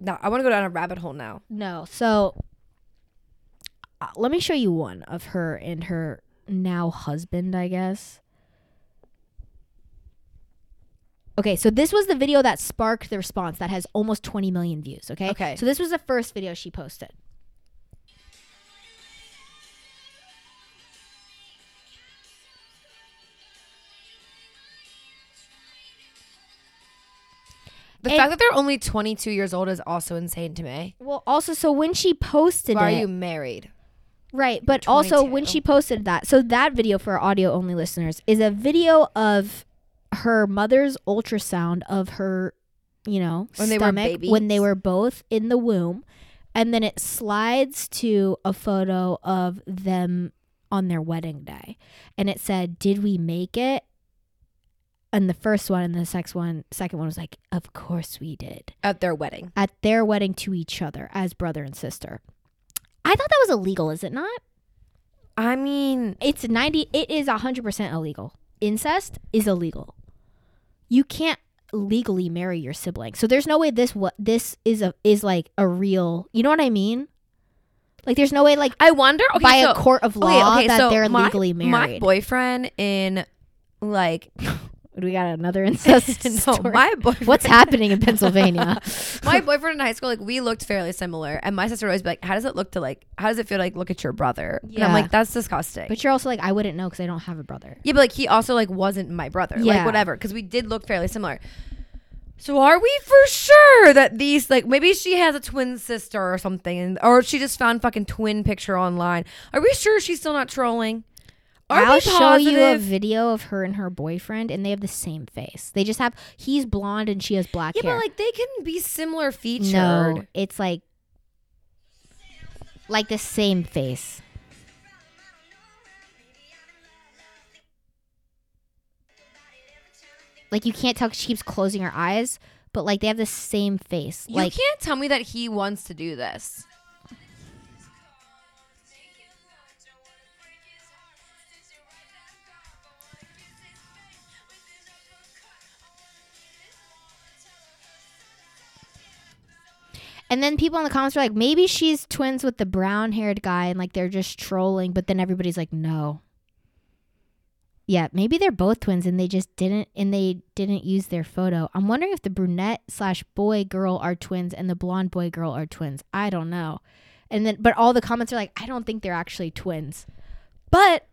No, I want to go down a rabbit hole now. no. So uh, let me show you one of her and her now husband, I guess. Okay, so this was the video that sparked the response that has almost 20 million views. Okay. Okay. So this was the first video she posted. The And- fact that they're only 22 years old is also insane to me. Well, also, so when she posted Why it, are you married? right? But also when she posted that, so that video for our audio only listeners is a video of her mother's ultrasound of her, you know, When they were stomach when they were both in the womb, and then it slides to a photo of them on their wedding day, and it said, "Did we make it?" And the first one and the sex one, second one was like, "Of course we did." At their wedding. at their wedding to each other as brother and sister. I thought that was illegal, is it not? I mean, It's 90 it is 100% illegal. Incest is illegal. You can't legally marry your sibling. So there's no way this what this is a is like a real, you know what I mean? Like there's no way like I wonder okay, by so, a court of law that they're my- legally married. My boyfriend in like we got another incest no, story. my boyfriend. What's happening in Pennsylvania? my boyfriend in high school, like we looked fairly similar, and my sister would always be like, "How does it look to like? How does it feel to, like look at your brother?" And I'm Yeah. like, "That's disgusting." but you're also like I wouldn't know cuz I don't have a brother. yeah, but like he also like wasn't my brother, like Yeah. whatever, because we did look fairly similar. So are we for sure that these like maybe she has a twin sister or something, and or she just found fucking twin picture online? Are we sure she's still not trolling? Are I'll show you a video of her and her boyfriend, and they have the same face. They just have he's blonde and she has black Yeah, hair. but like they can be similar featured. no, it's like like the same face. Like you can't tell 'cause she keeps closing her eyes, but like they have the same face. You like can't tell me that he wants to do this. And then people in the comments were like, maybe she's twins with the brown haired guy and like they're just trolling, but then everybody's like, no. Yeah, maybe they're both twins and they just didn't and they didn't use their photo. I'm wondering if the brunette slash boy girl are twins and the blonde boy girl are twins. I don't know. And then but all the comments are like, I don't think they're actually twins. But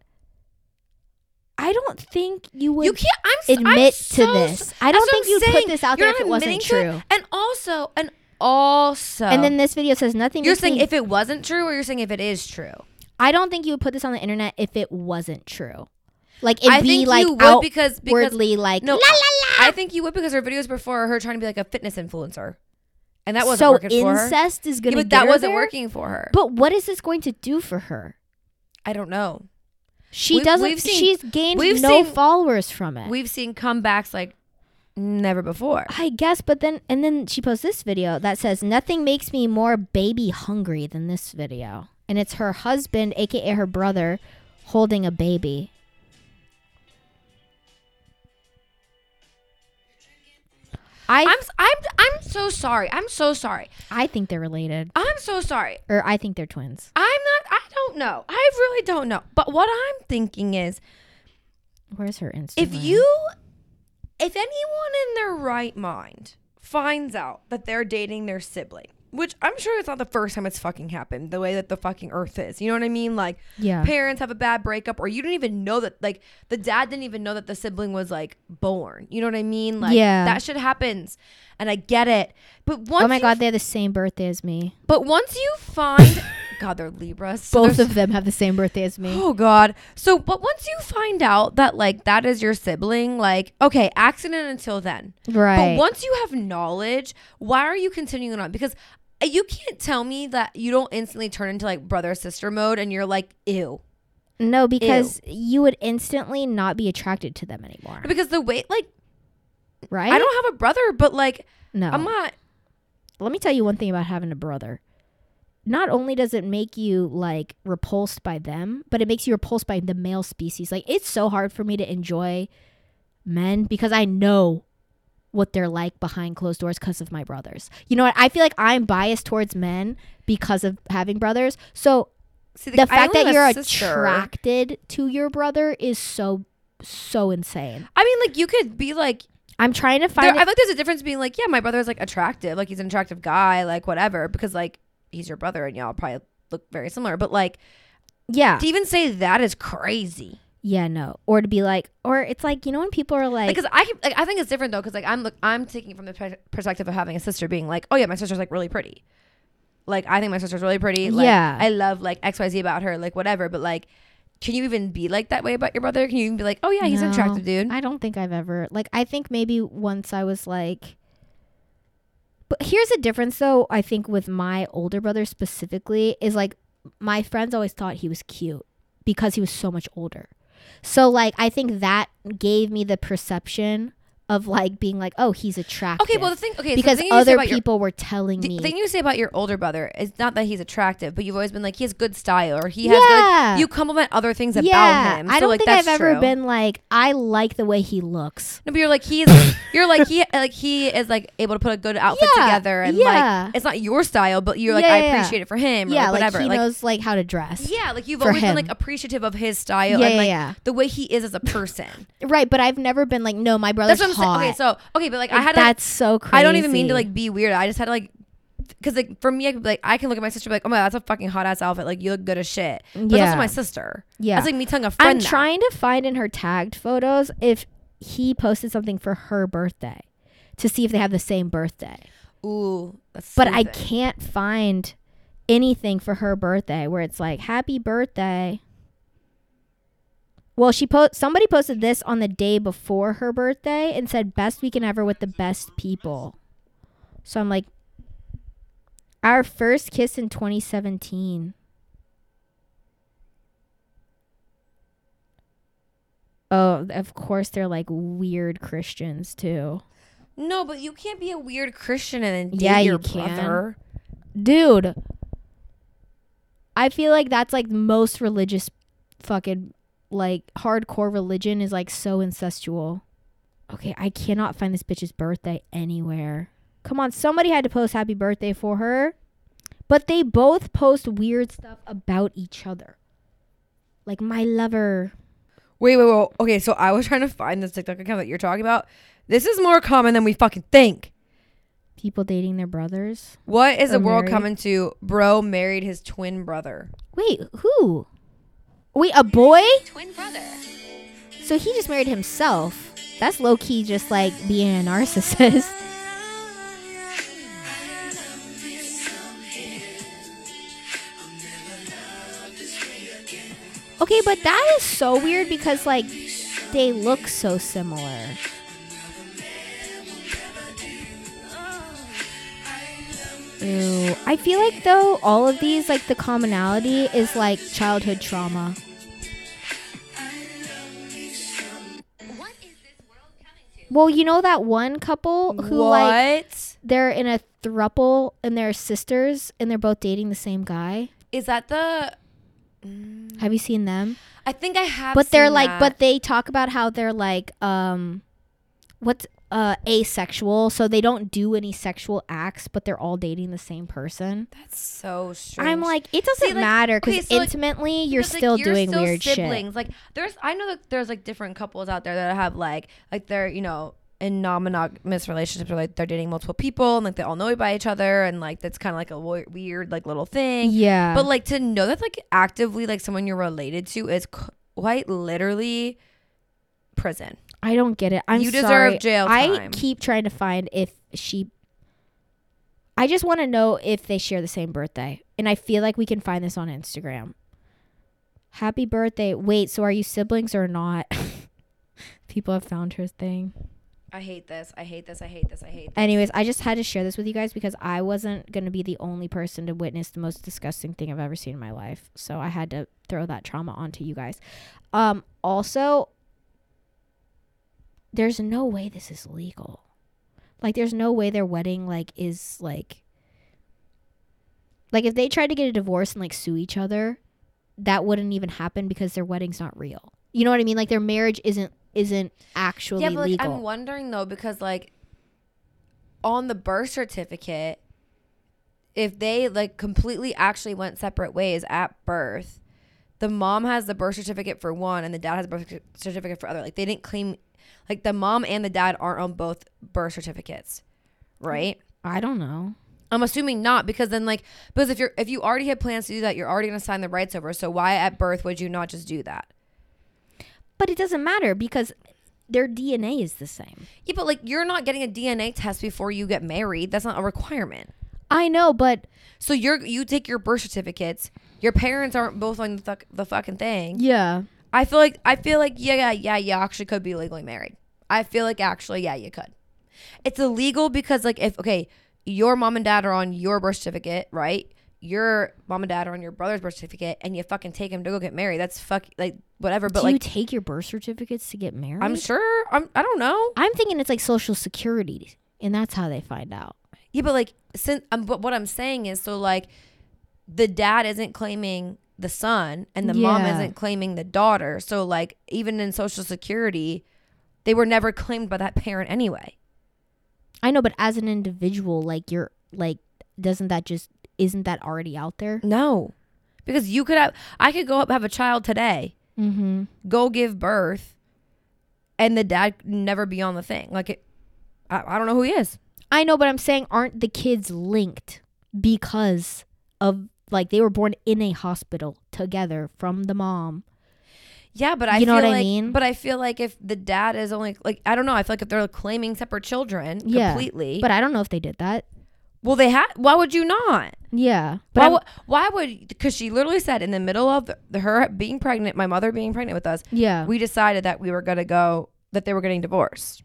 I don't think you would you can't. I'm s- I'm admit to this. I don't think you'd put this out there if it wasn't admitting to it. true. And also, and also, And then this video says nothing. you're saying me- if it wasn't true, or you're saying if it is true. I don't think you would put this on the internet if it wasn't true. Like it'd I be think like you would because because like no, la la la. I think you would because her videos before her trying to be like a fitness influencer, and that wasn't so working for her. incest is Yeah, gonna. but that wasn't there? working for her. But what is this going to do for her? I don't know. She We- doesn't. we've seen- she's gained we've no seen- followers from it. We've seen comebacks like never before. I guess, but then and then she posts this video that says nothing makes me more baby hungry than this video, and it's her husband, aka her brother, holding a baby. I I'm I'm I'm so sorry. I'm so sorry. I think they're related, I'm so sorry. or I think they're twins. I'm not. I don't. don't know. I really don't know. But what I'm thinking is Where's her Instagram? if you if anyone in their right mind finds out that they're dating their sibling, which I'm sure it's not the first time it's fucking happened, the way that the fucking earth is. You know what I mean? Like Yeah. parents have a bad breakup or you didn't even know that like the dad didn't even know that the sibling was like born. You know what I mean? Like Yeah. that shit happens. And I get it. But once oh my god, they have the same birthday as me. but once you find God, they're Libras. so Both of them have the same birthday as me. Oh God. So, but once you find out that like that is your sibling, like okay, accident until then. Right. But once you have knowledge, why are you continuing on? Because uh, you can't tell me that you don't instantly turn into like brother sister mode and you're like ew. no, because you would instantly not be attracted to them anymore. Because the way like Right? I don't have a brother, but like no. I'm not. Let me tell you one thing about having a brother. Not only does it make you like repulsed by them, but it makes you repulsed by the male species. Like it's so hard for me to enjoy men because I know what they're like behind closed doors because of my brothers. You know what? I feel like I'm biased towards men because of having brothers. So See, the I fact that you're sister. attracted to your brother is so so insane. I mean, like you could be like I'm trying to there, find I it- feel like there's a difference being like, yeah, my brother is like attractive, like he's an attractive guy, like whatever, because like he's your brother and y'all probably look very similar. But like yeah. to even say that is crazy. Yeah, no. Or to be like or it's like, you know when people are like Because I can, like I think it's different though, because like I'm look I'm taking it from the pe- perspective of having a sister being like, oh yeah, my sister's like really pretty. Like I think my sister's really pretty. Like, Yeah. I love like X Y Z about her, like whatever. But like, can you even be like that way about your brother? Can you even be like, oh yeah, he's an attractive dude? I don't think I've ever like I think maybe once I was like But here's a difference though, I think with my older brother specifically is like my friends always thought he was cute because he was so much older. So like I think that gave me the perception of like being like, "Oh, he's attractive." Okay, well the thing, okay, so the because thing other about your- people were telling The me The thing you say about your older brother is not that he's attractive, but you've always been like he has good style or he has Yeah. like, you compliment other things about yeah, him. I don't like, think I've that's ever been like, I like the way he looks. No, but you're like he's you're like he like he is like able to put a good outfit Yeah, together and yeah. like it's not your style, but you're like I appreciate it for him. Or yeah, like, whatever. like he Like, knows like how to dress. yeah, like you've always been like appreciative of his style and like yeah. the way he is as a person. Right, but I've never been like, no, my brother's That's what I'm hot. Okay, so okay, but like I had to, like, that's so crazy. I don't even mean to like be weird. I just had to like. Because like for me, I could like I can look at my sister and be like, oh my god, that's a fucking hot ass outfit. Like you look good as shit. But that's Yeah. also my sister. Yeah. that's like me telling a friend. I'm that. trying to find in her tagged photos if he posted something for her birthday to see if they have the same birthday. Ooh, that's But I can't find anything for her birthday where it's like happy birthday. Well, she post somebody posted this on the day before her birthday and said best weekend ever with the best people. So I'm like our first kiss in 2017. Oh, of course they're like weird Christians too. No, but you can't be a weird Christian and then date Yeah, you your can. Dude. I feel like that's like the most religious fucking like hardcore religion is like so incestual. Okay, I cannot find this bitch's birthday anywhere. Come on, somebody had to post happy birthday for her. But they both post weird stuff about each other. Like my lover. Wait, wait, wait. Okay, so I was trying to find this TikTok account that you're talking about. This is more common than we fucking think. People dating their brothers. What is the world married. coming to? Bro married his twin brother. Wait, who? Wait, a boy? Twin brother. So he just married himself. That's low key just like being a narcissist. okay, but that is so weird because like they look so similar. Ew. I feel like though all of these like the commonality is like childhood trauma. What is this world coming to? Well, you know that one couple who what? like they're in a thruple and they're sisters and they're both dating the same guy. is that the? Have you seen them? I think I have. but they're like that. but they talk about how they're like um what's uh asexual, so they don't do any sexual acts, but they're all dating the same person. That's so strange. I'm like, it doesn't See, like- matter because okay, so, like, intimately you're Because, like, still doing still weird shit. siblings. Like there's, I know that there's like different couples out there that have like, like they're you know in non-monogamous relationships, or like they're dating multiple people and like they all know about each other, and like that's kind of like a weird like little thing. Yeah, But like to know that like actively like someone you're related to is quite literally prison. I don't get it. I'm You deserve sorry. jail I keep trying to find if she. I just want to know if they share the same birthday, and I feel like we can find this on Instagram. Happy birthday! Wait, so are you siblings or not? People have found her thing. I hate this. I hate this. I hate this. I hate this. Anyways, I just had to share this with you guys because I wasn't going to be the only person to witness the most disgusting thing I've ever seen in my life. So I had to throw that trauma onto you guys. Um also there's no way this is legal. Like there's no way their wedding like is like like if they tried to get a divorce and like sue each other, that wouldn't even happen because their wedding's not real. You know what I mean? Like their marriage isn't isn't actually yeah, but like, legal. I'm wondering though because like on the birth certificate, if they like completely actually went separate ways at birth, the mom has the birth certificate for one and the dad has the birth certificate for other. Like they didn't claim, like the mom and the dad aren't on both birth certificates, right? I don't know. I'm assuming not because then like because if you're if you already had plans to do that, you're already gonna sign the rights over. So why at birth would you not just do that? But it doesn't matter because their DNA is the same. Yeah, but like you're not getting a DNA test before you get married. That's not a requirement. I know, but So you're you take your birth certificates. Your parents aren't both on the, fuck, the fucking thing. yeah. I feel like I feel like yeah yeah yeah you actually could be legally married. I feel like actually yeah you could. It's illegal because like if okay your mom and dad are on your birth certificate right. Your mom and dad are on your brother's birth certificate, and you fucking take him to go get married. That's fuck like whatever. But Do like you take your birth certificates to get married? I'm sure I'm I don't know. I'm thinking it's like social security, and that's how they find out. Yeah, but like, since um, but what I'm saying is, so like, the dad isn't claiming the son, and the mom isn't claiming the daughter. So like, even in Social Security, they were never claimed by that parent anyway. I know, but as an individual, like you're like, doesn't that just isn't that already out there? No, because you could have, I could go up have a child today, Mm-hmm. go give birth, and the dad never be on the thing. Like, it, I, I don't know who he is. I know, but I'm saying, aren't the kids linked because of like they were born in a hospital together from the mom? Yeah, but I You know feel what I like, mean? But I feel like if the dad is only like I don't know, I feel like if they're claiming separate children Yeah, completely, But I don't know if they did that. well, they had. Why would you not? Yeah, but Why, would- why would? Because she literally said in the middle of the, the, her being pregnant, my mother being pregnant with us, yeah, we decided that we were gonna go that they were getting divorced.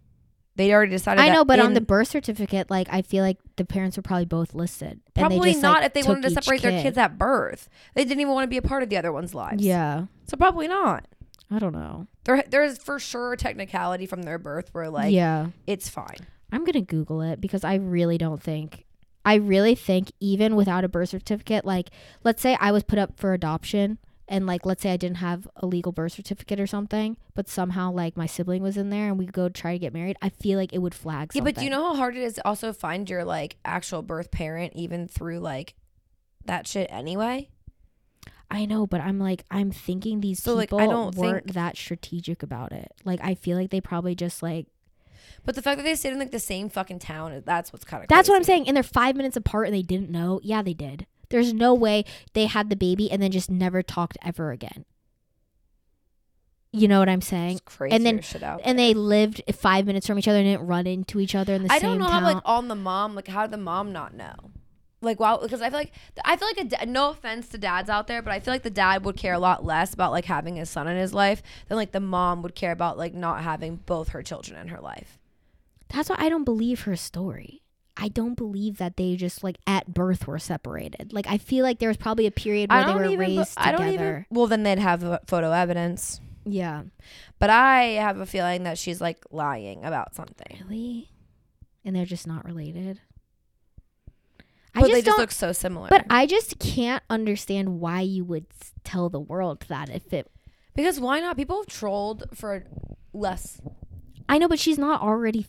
They already decided. I that know, but on the birth certificate, like I feel like the parents were probably both listed. and they probably just, not like, if they wanted to separate their kids at birth. They didn't even want to be a part of the other one's lives. Yeah, so probably not. I don't know. There, there's for sure a technicality from their birth where like yeah, it's fine. I'm gonna Google it because I really don't think. I really think even without a birth certificate, like let's say I was put up for adoption and like let's say I didn't have a legal birth certificate or something, but somehow like my sibling was in there and we go try to get married, I feel like it would flag Yeah, but do you know how hard it is to also find your like actual birth parent even through like that shit anyway? I know, but I'm like I'm thinking these So, like, I people don't weren't think- that strategic about it. Like I feel like they probably just like But the fact that they stayed in like the same fucking town, that's what's kind of That's what I'm saying. And they're five minutes apart and they didn't know. Yeah, they did. There's no way they had the baby and then just never talked ever again. You know what I'm saying? crazy and then-. And they lived five minutes from each other and didn't run into each other in the I same I don't know town. how like on the mom, like how did the mom not know? Like wow, because I feel like I feel like a no offense to dads out there, but I feel like the dad would care a lot less about like having his son in his life than like the mom would care about like not having both her children in her life. That's why I don't believe her story. I don't believe that they just like at birth were separated. Like I feel like there was probably a period where they were even. raised I don't together. even. Well, then they'd have photo evidence. Yeah. But I have a feeling that she's like lying about something. Really? And they're just not related. I But just they just look so similar. But I just can't understand why you would tell the world that if it. because why not? People have trolled for less. I know, but she's not already.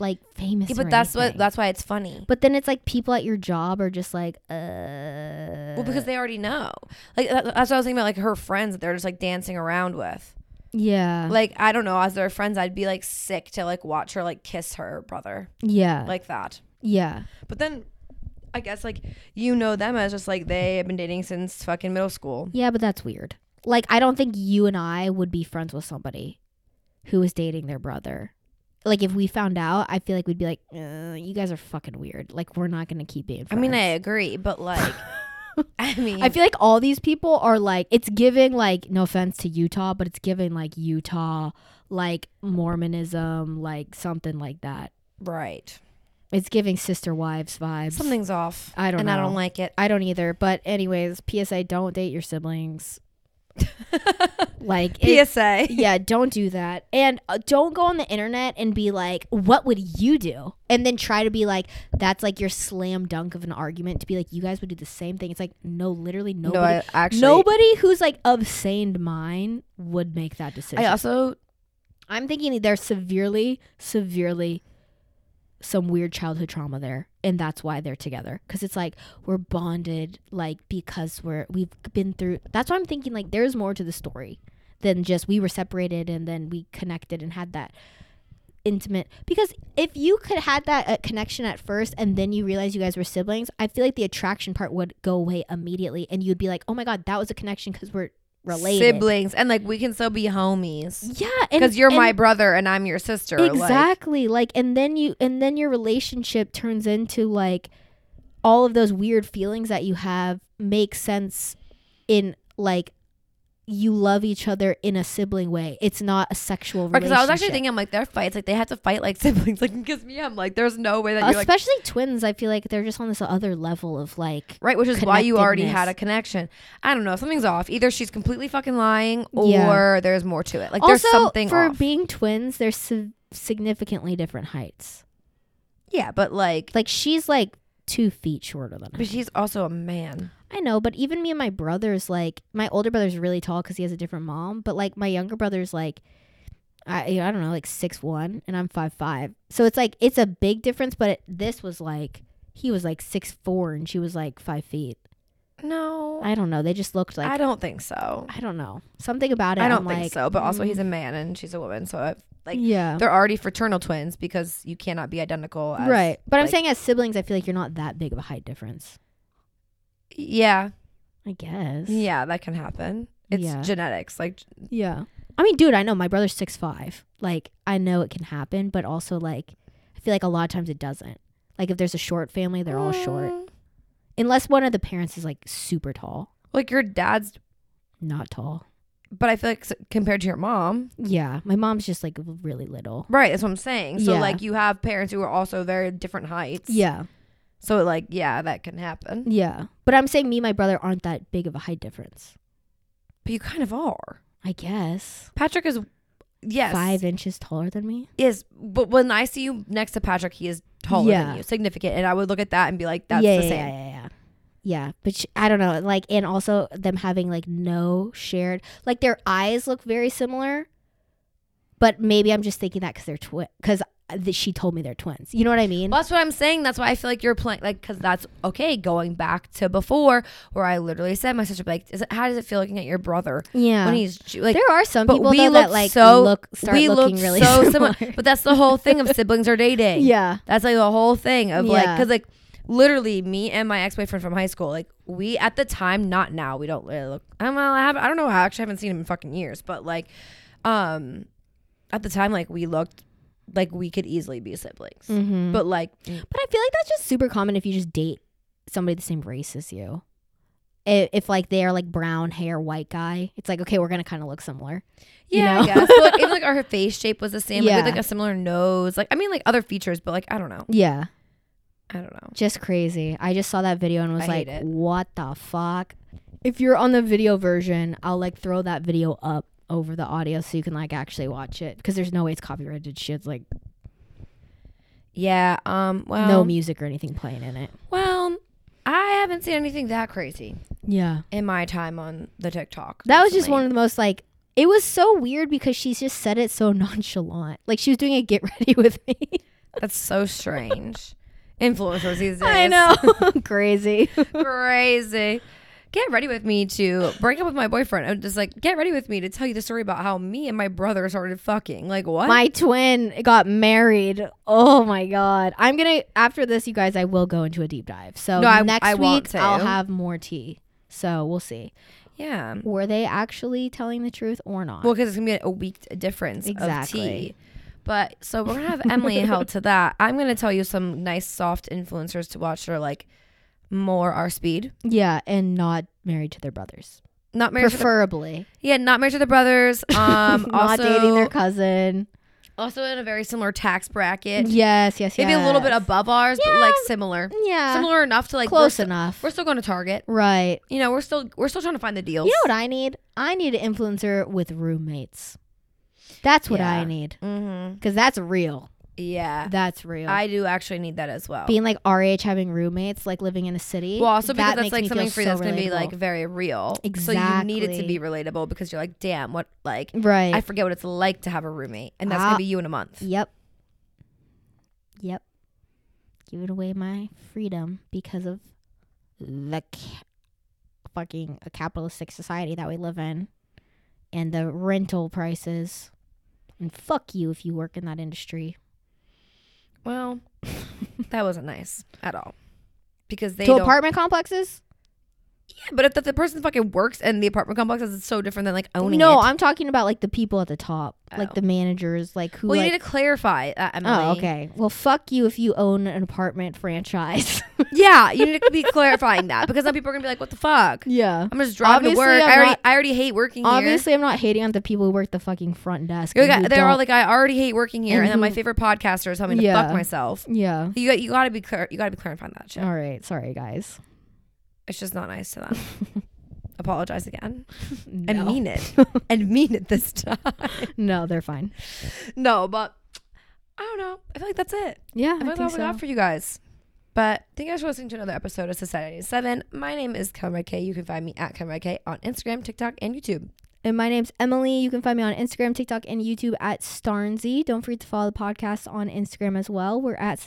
Like famous. Yeah, but that's what that's why it's funny. But then it's like people at your job are just like, uh. Well, because they already know. Like that, that's what I was thinking about. Like her friends that they're just like dancing around with. yeah, Like I don't know. As their friends, I'd be like sick to like watch her like kiss her brother yeah, like that. yeah, But then, I guess like you know them as just like they have been dating since fucking middle school. yeah. But that's weird. Like, I don't think you and I would be friends with somebody who was dating their brother. Like, if we found out, I feel like we'd be like, uh, "You guys are fucking weird." Like, we're not gonna keep being. I Friends. mean, I agree, but like, I mean, I feel like all these people are like it's giving like no offense to Utah, but it's giving like Utah like Mormonism, like something like that. right. It's giving sister wives vibes. Something's off. I don't and know. I don't like it. I don't either. But anyways, PSA: don't date your siblings. like PSA. yeah, don't do that. And uh, don't go on the internet and be like, what would you do? And then try to be like, that's like your slam dunk of an argument to be like, you guys would do the same thing. It's like, no, literally nobody. no, I actually nobody who's like of sane mind would make that decision. I also I'm thinking there's severely, severely some weird childhood trauma there. And that's why they're together. Cause it's like we're bonded, like because we're we've been through that's why I'm thinking like there's more to the story than just we were separated and then we connected and had that intimate because if you could had that uh, connection at first and then you realize you guys were siblings i feel like the attraction part would go away immediately and you'd be like oh my god that was a connection because we're related siblings and like we can still be homies yeah because you're my brother and I'm your sister. like- exactly like and then you and then your relationship turns into like all of those weird feelings that you have make sense in like you love each other in a sibling way it's not a sexual relationship. Because I was actually thinking, I'm like, their fights, like they had to fight like siblings. Like, because me, I'm like, there's no way that you're like, especially twins i feel like they're just on this other level of like right, which is why you already had a connection. I don't know, something's off. Either she's completely fucking lying, or Yeah. there's more to it. Like, also there's something for off. being twins they're si- significantly different heights yeah, but like, like she's like two feet shorter than but him. she's also a man. I know, but even me and my brothers, like my older brother's really tall because he has a different mom, but like my younger brother's like, I I don't know, like six one, and I'm five five. So it's like it's a big difference. But it, this was like he was like six four and she was like five feet. No, I don't know. They just looked like I don't think so. I don't know something about it. I don't I'm think like, so. But also, mm, he's a man and she's a woman, so I've, like yeah, they're already fraternal twins because you cannot be identical. As, right. But I'm saying as siblings, I feel like you're not that big of a height difference. Yeah, I guess. yeah, that can happen. It's Yeah. genetics. Like, Yeah. I mean, dude, I know my brother's six five. Like, I know it can happen, but also like, I feel like a lot of times it doesn't. Like, if there's a short family, they're all short, mm, unless one of the parents is like super tall, Like your dad's, not tall. but I feel like s- compared to your mom, Yeah, my mom's just like really little. right? That's what I'm saying. So Yeah. like you have parents who are also very different heights. Yeah, So like yeah, that can happen. yeah. But I'm saying me and my brother aren't that big of a height difference. But you kind of are. I guess Patrick is, yes, five inches taller than me. Yes. But when I see you next to Patrick, he is taller Yeah. than you, significant, and I would look at that and be like, that's yeah, the yeah, same. Yeah, yeah, yeah. Yeah, but sh- I don't know. Like, and also them having like no shared, like their eyes look very similar. But maybe I'm just thinking that because they're twin. Because th- she told me they're twins. You know what I mean? Well, that's what I'm saying. That's why I feel like you're playing, like, because that's okay. Going back to before, where I literally said my sister, like, is it, how does it feel looking at your brother yeah. when he's like? there are some people though, that like so look start we looking look really so similar. But that's the whole thing of siblings are dating. yeah, That's like the whole thing of like, because like literally me and my ex boyfriend from high school, like we at the time, not now, we don't really look. I don't know. I have. I don't know. I actually haven't seen him in fucking years, but like, um, at the time, like we looked like we could easily be siblings. mm-hmm. but like, but I feel like that's just super common if you just date somebody the same race as you. If, if like they're like brown hair, white guy, it's like okay, we're gonna kind of look similar. you yeah, know? I guess. But like, even like our face shape was the same. Like, we Yeah. had, like a similar nose. Like I mean, like other features, but like I don't know. Yeah, I don't know. just crazy. I just saw that video and was I like, what the fuck? If you're on the video version, I'll like throw that video up over the audio so you can like actually watch it because there's no way it's copyrighted shit. It's like Yeah. Um. Well. no music or anything playing in it. Well, I haven't seen anything that crazy Yeah. in my time on the TikTok. That was just one of the most like it was so weird because she's just said it so nonchalant. Like she was doing a get ready with me. That's so strange. Influencers these days. I know. Crazy. Crazy. Get ready with me to break up with my boyfriend. I'm just like, get ready with me to tell you the story about how me and my brother started fucking. Like, what? My twin got married. Oh my god. I'm going to after this you guys I will go into a deep dive. So No, I- next I week. I'll have more tea. So we'll see. yeah. Were they actually telling the truth or not? Well, because it's gonna be a week difference Exactly. of tea. But so we're gonna have Emily held to that. I'm gonna tell you some nice soft influencers to watch that are like more our speed. yeah, and not married to their brothers. Not married to the, Preferably. yeah, not married to the brothers. Um, not also, dating their cousin. also in a very similar tax bracket. Yes, yes, yes. Maybe a little bit above ours, but like similar, Yeah. similar enough to like we're close sti- enough. We're still going to Target. right. You know, we're still we're still trying to find the deals. You know what I need? I need an influencer with roommates. That's what I Yeah. need. Mm-hmm. Because that's real. Yeah, That's real. I do actually need that as well. Being like RH having roommates, like living in a city. well, also because that that's like something for you so that's going to be like very real. Exactly. So you need it to be relatable because you're like, damn, what like right. I forget what it's like to have a roommate, and that's Ah. gonna be you in a month. Yep. Yep. Giving away my freedom because of the ca- fucking capitalistic society that we live in and the rental prices. And fuck you if you work in that industry. Well, that wasn't nice at all because they to don't. apartment complexes? Yeah, but if the, the person fucking works in the apartment complex, it's so different than like owning it. no, it. I'm talking about like the people at the top, like Oh. the managers, like who. well, like, you need to clarify that, oh, Emily. oh, okay. Well, fuck you if you own an apartment franchise. Yeah, you need to be clarifying that because some people are gonna be like, "What the fuck." yeah. I'm just driving Obviously, to work. I'm I already, not- I already hate working here. Obviously, I'm not hating on the people who work the fucking front desk. Like, they're all like, I already hate working here, And and, then my mm-hmm. favorite podcaster is telling me to fuck myself. yeah. You got, you got to be clear. You got to be clarifying that shit. All right. Sorry, guys. It's just not nice to them. Apologize again No. and mean it, and mean it this time. no, they're fine. no, but I don't know. I feel like that's it. Yeah, I I, think that's all we so. got for you guys. But thank you guys for listening to another episode of Society 7. My name is Kellen Redcay. You can find me at Kellen Redcay on Instagram, TikTok, and YouTube. And my name's Emily. You can find me on Instagram, TikTok, and YouTube at Starnesey. Don't forget to follow the podcast on Instagram as well. We're at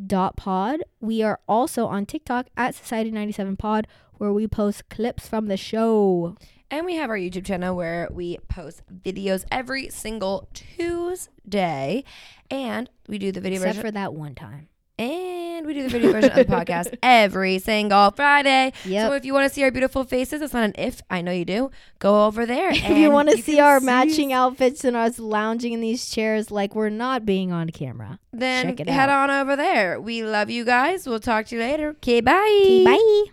Society97.pod. We are also on TikTok at Society97pod, where we post clips from the show. And we have our YouTube channel where we post videos every single Tuesday. And we do the video Except version. for that one time. And we do the video version of the podcast every single Friday. Yep. So if you want to see our beautiful faces, that's not an if. I know you do. Go over there. if you want to see our matching outfits and us lounging in these chairs like we're not being on camera, Then check it head out. on over there. We love you guys. We'll talk to you later. Okay, bye. Okay, bye.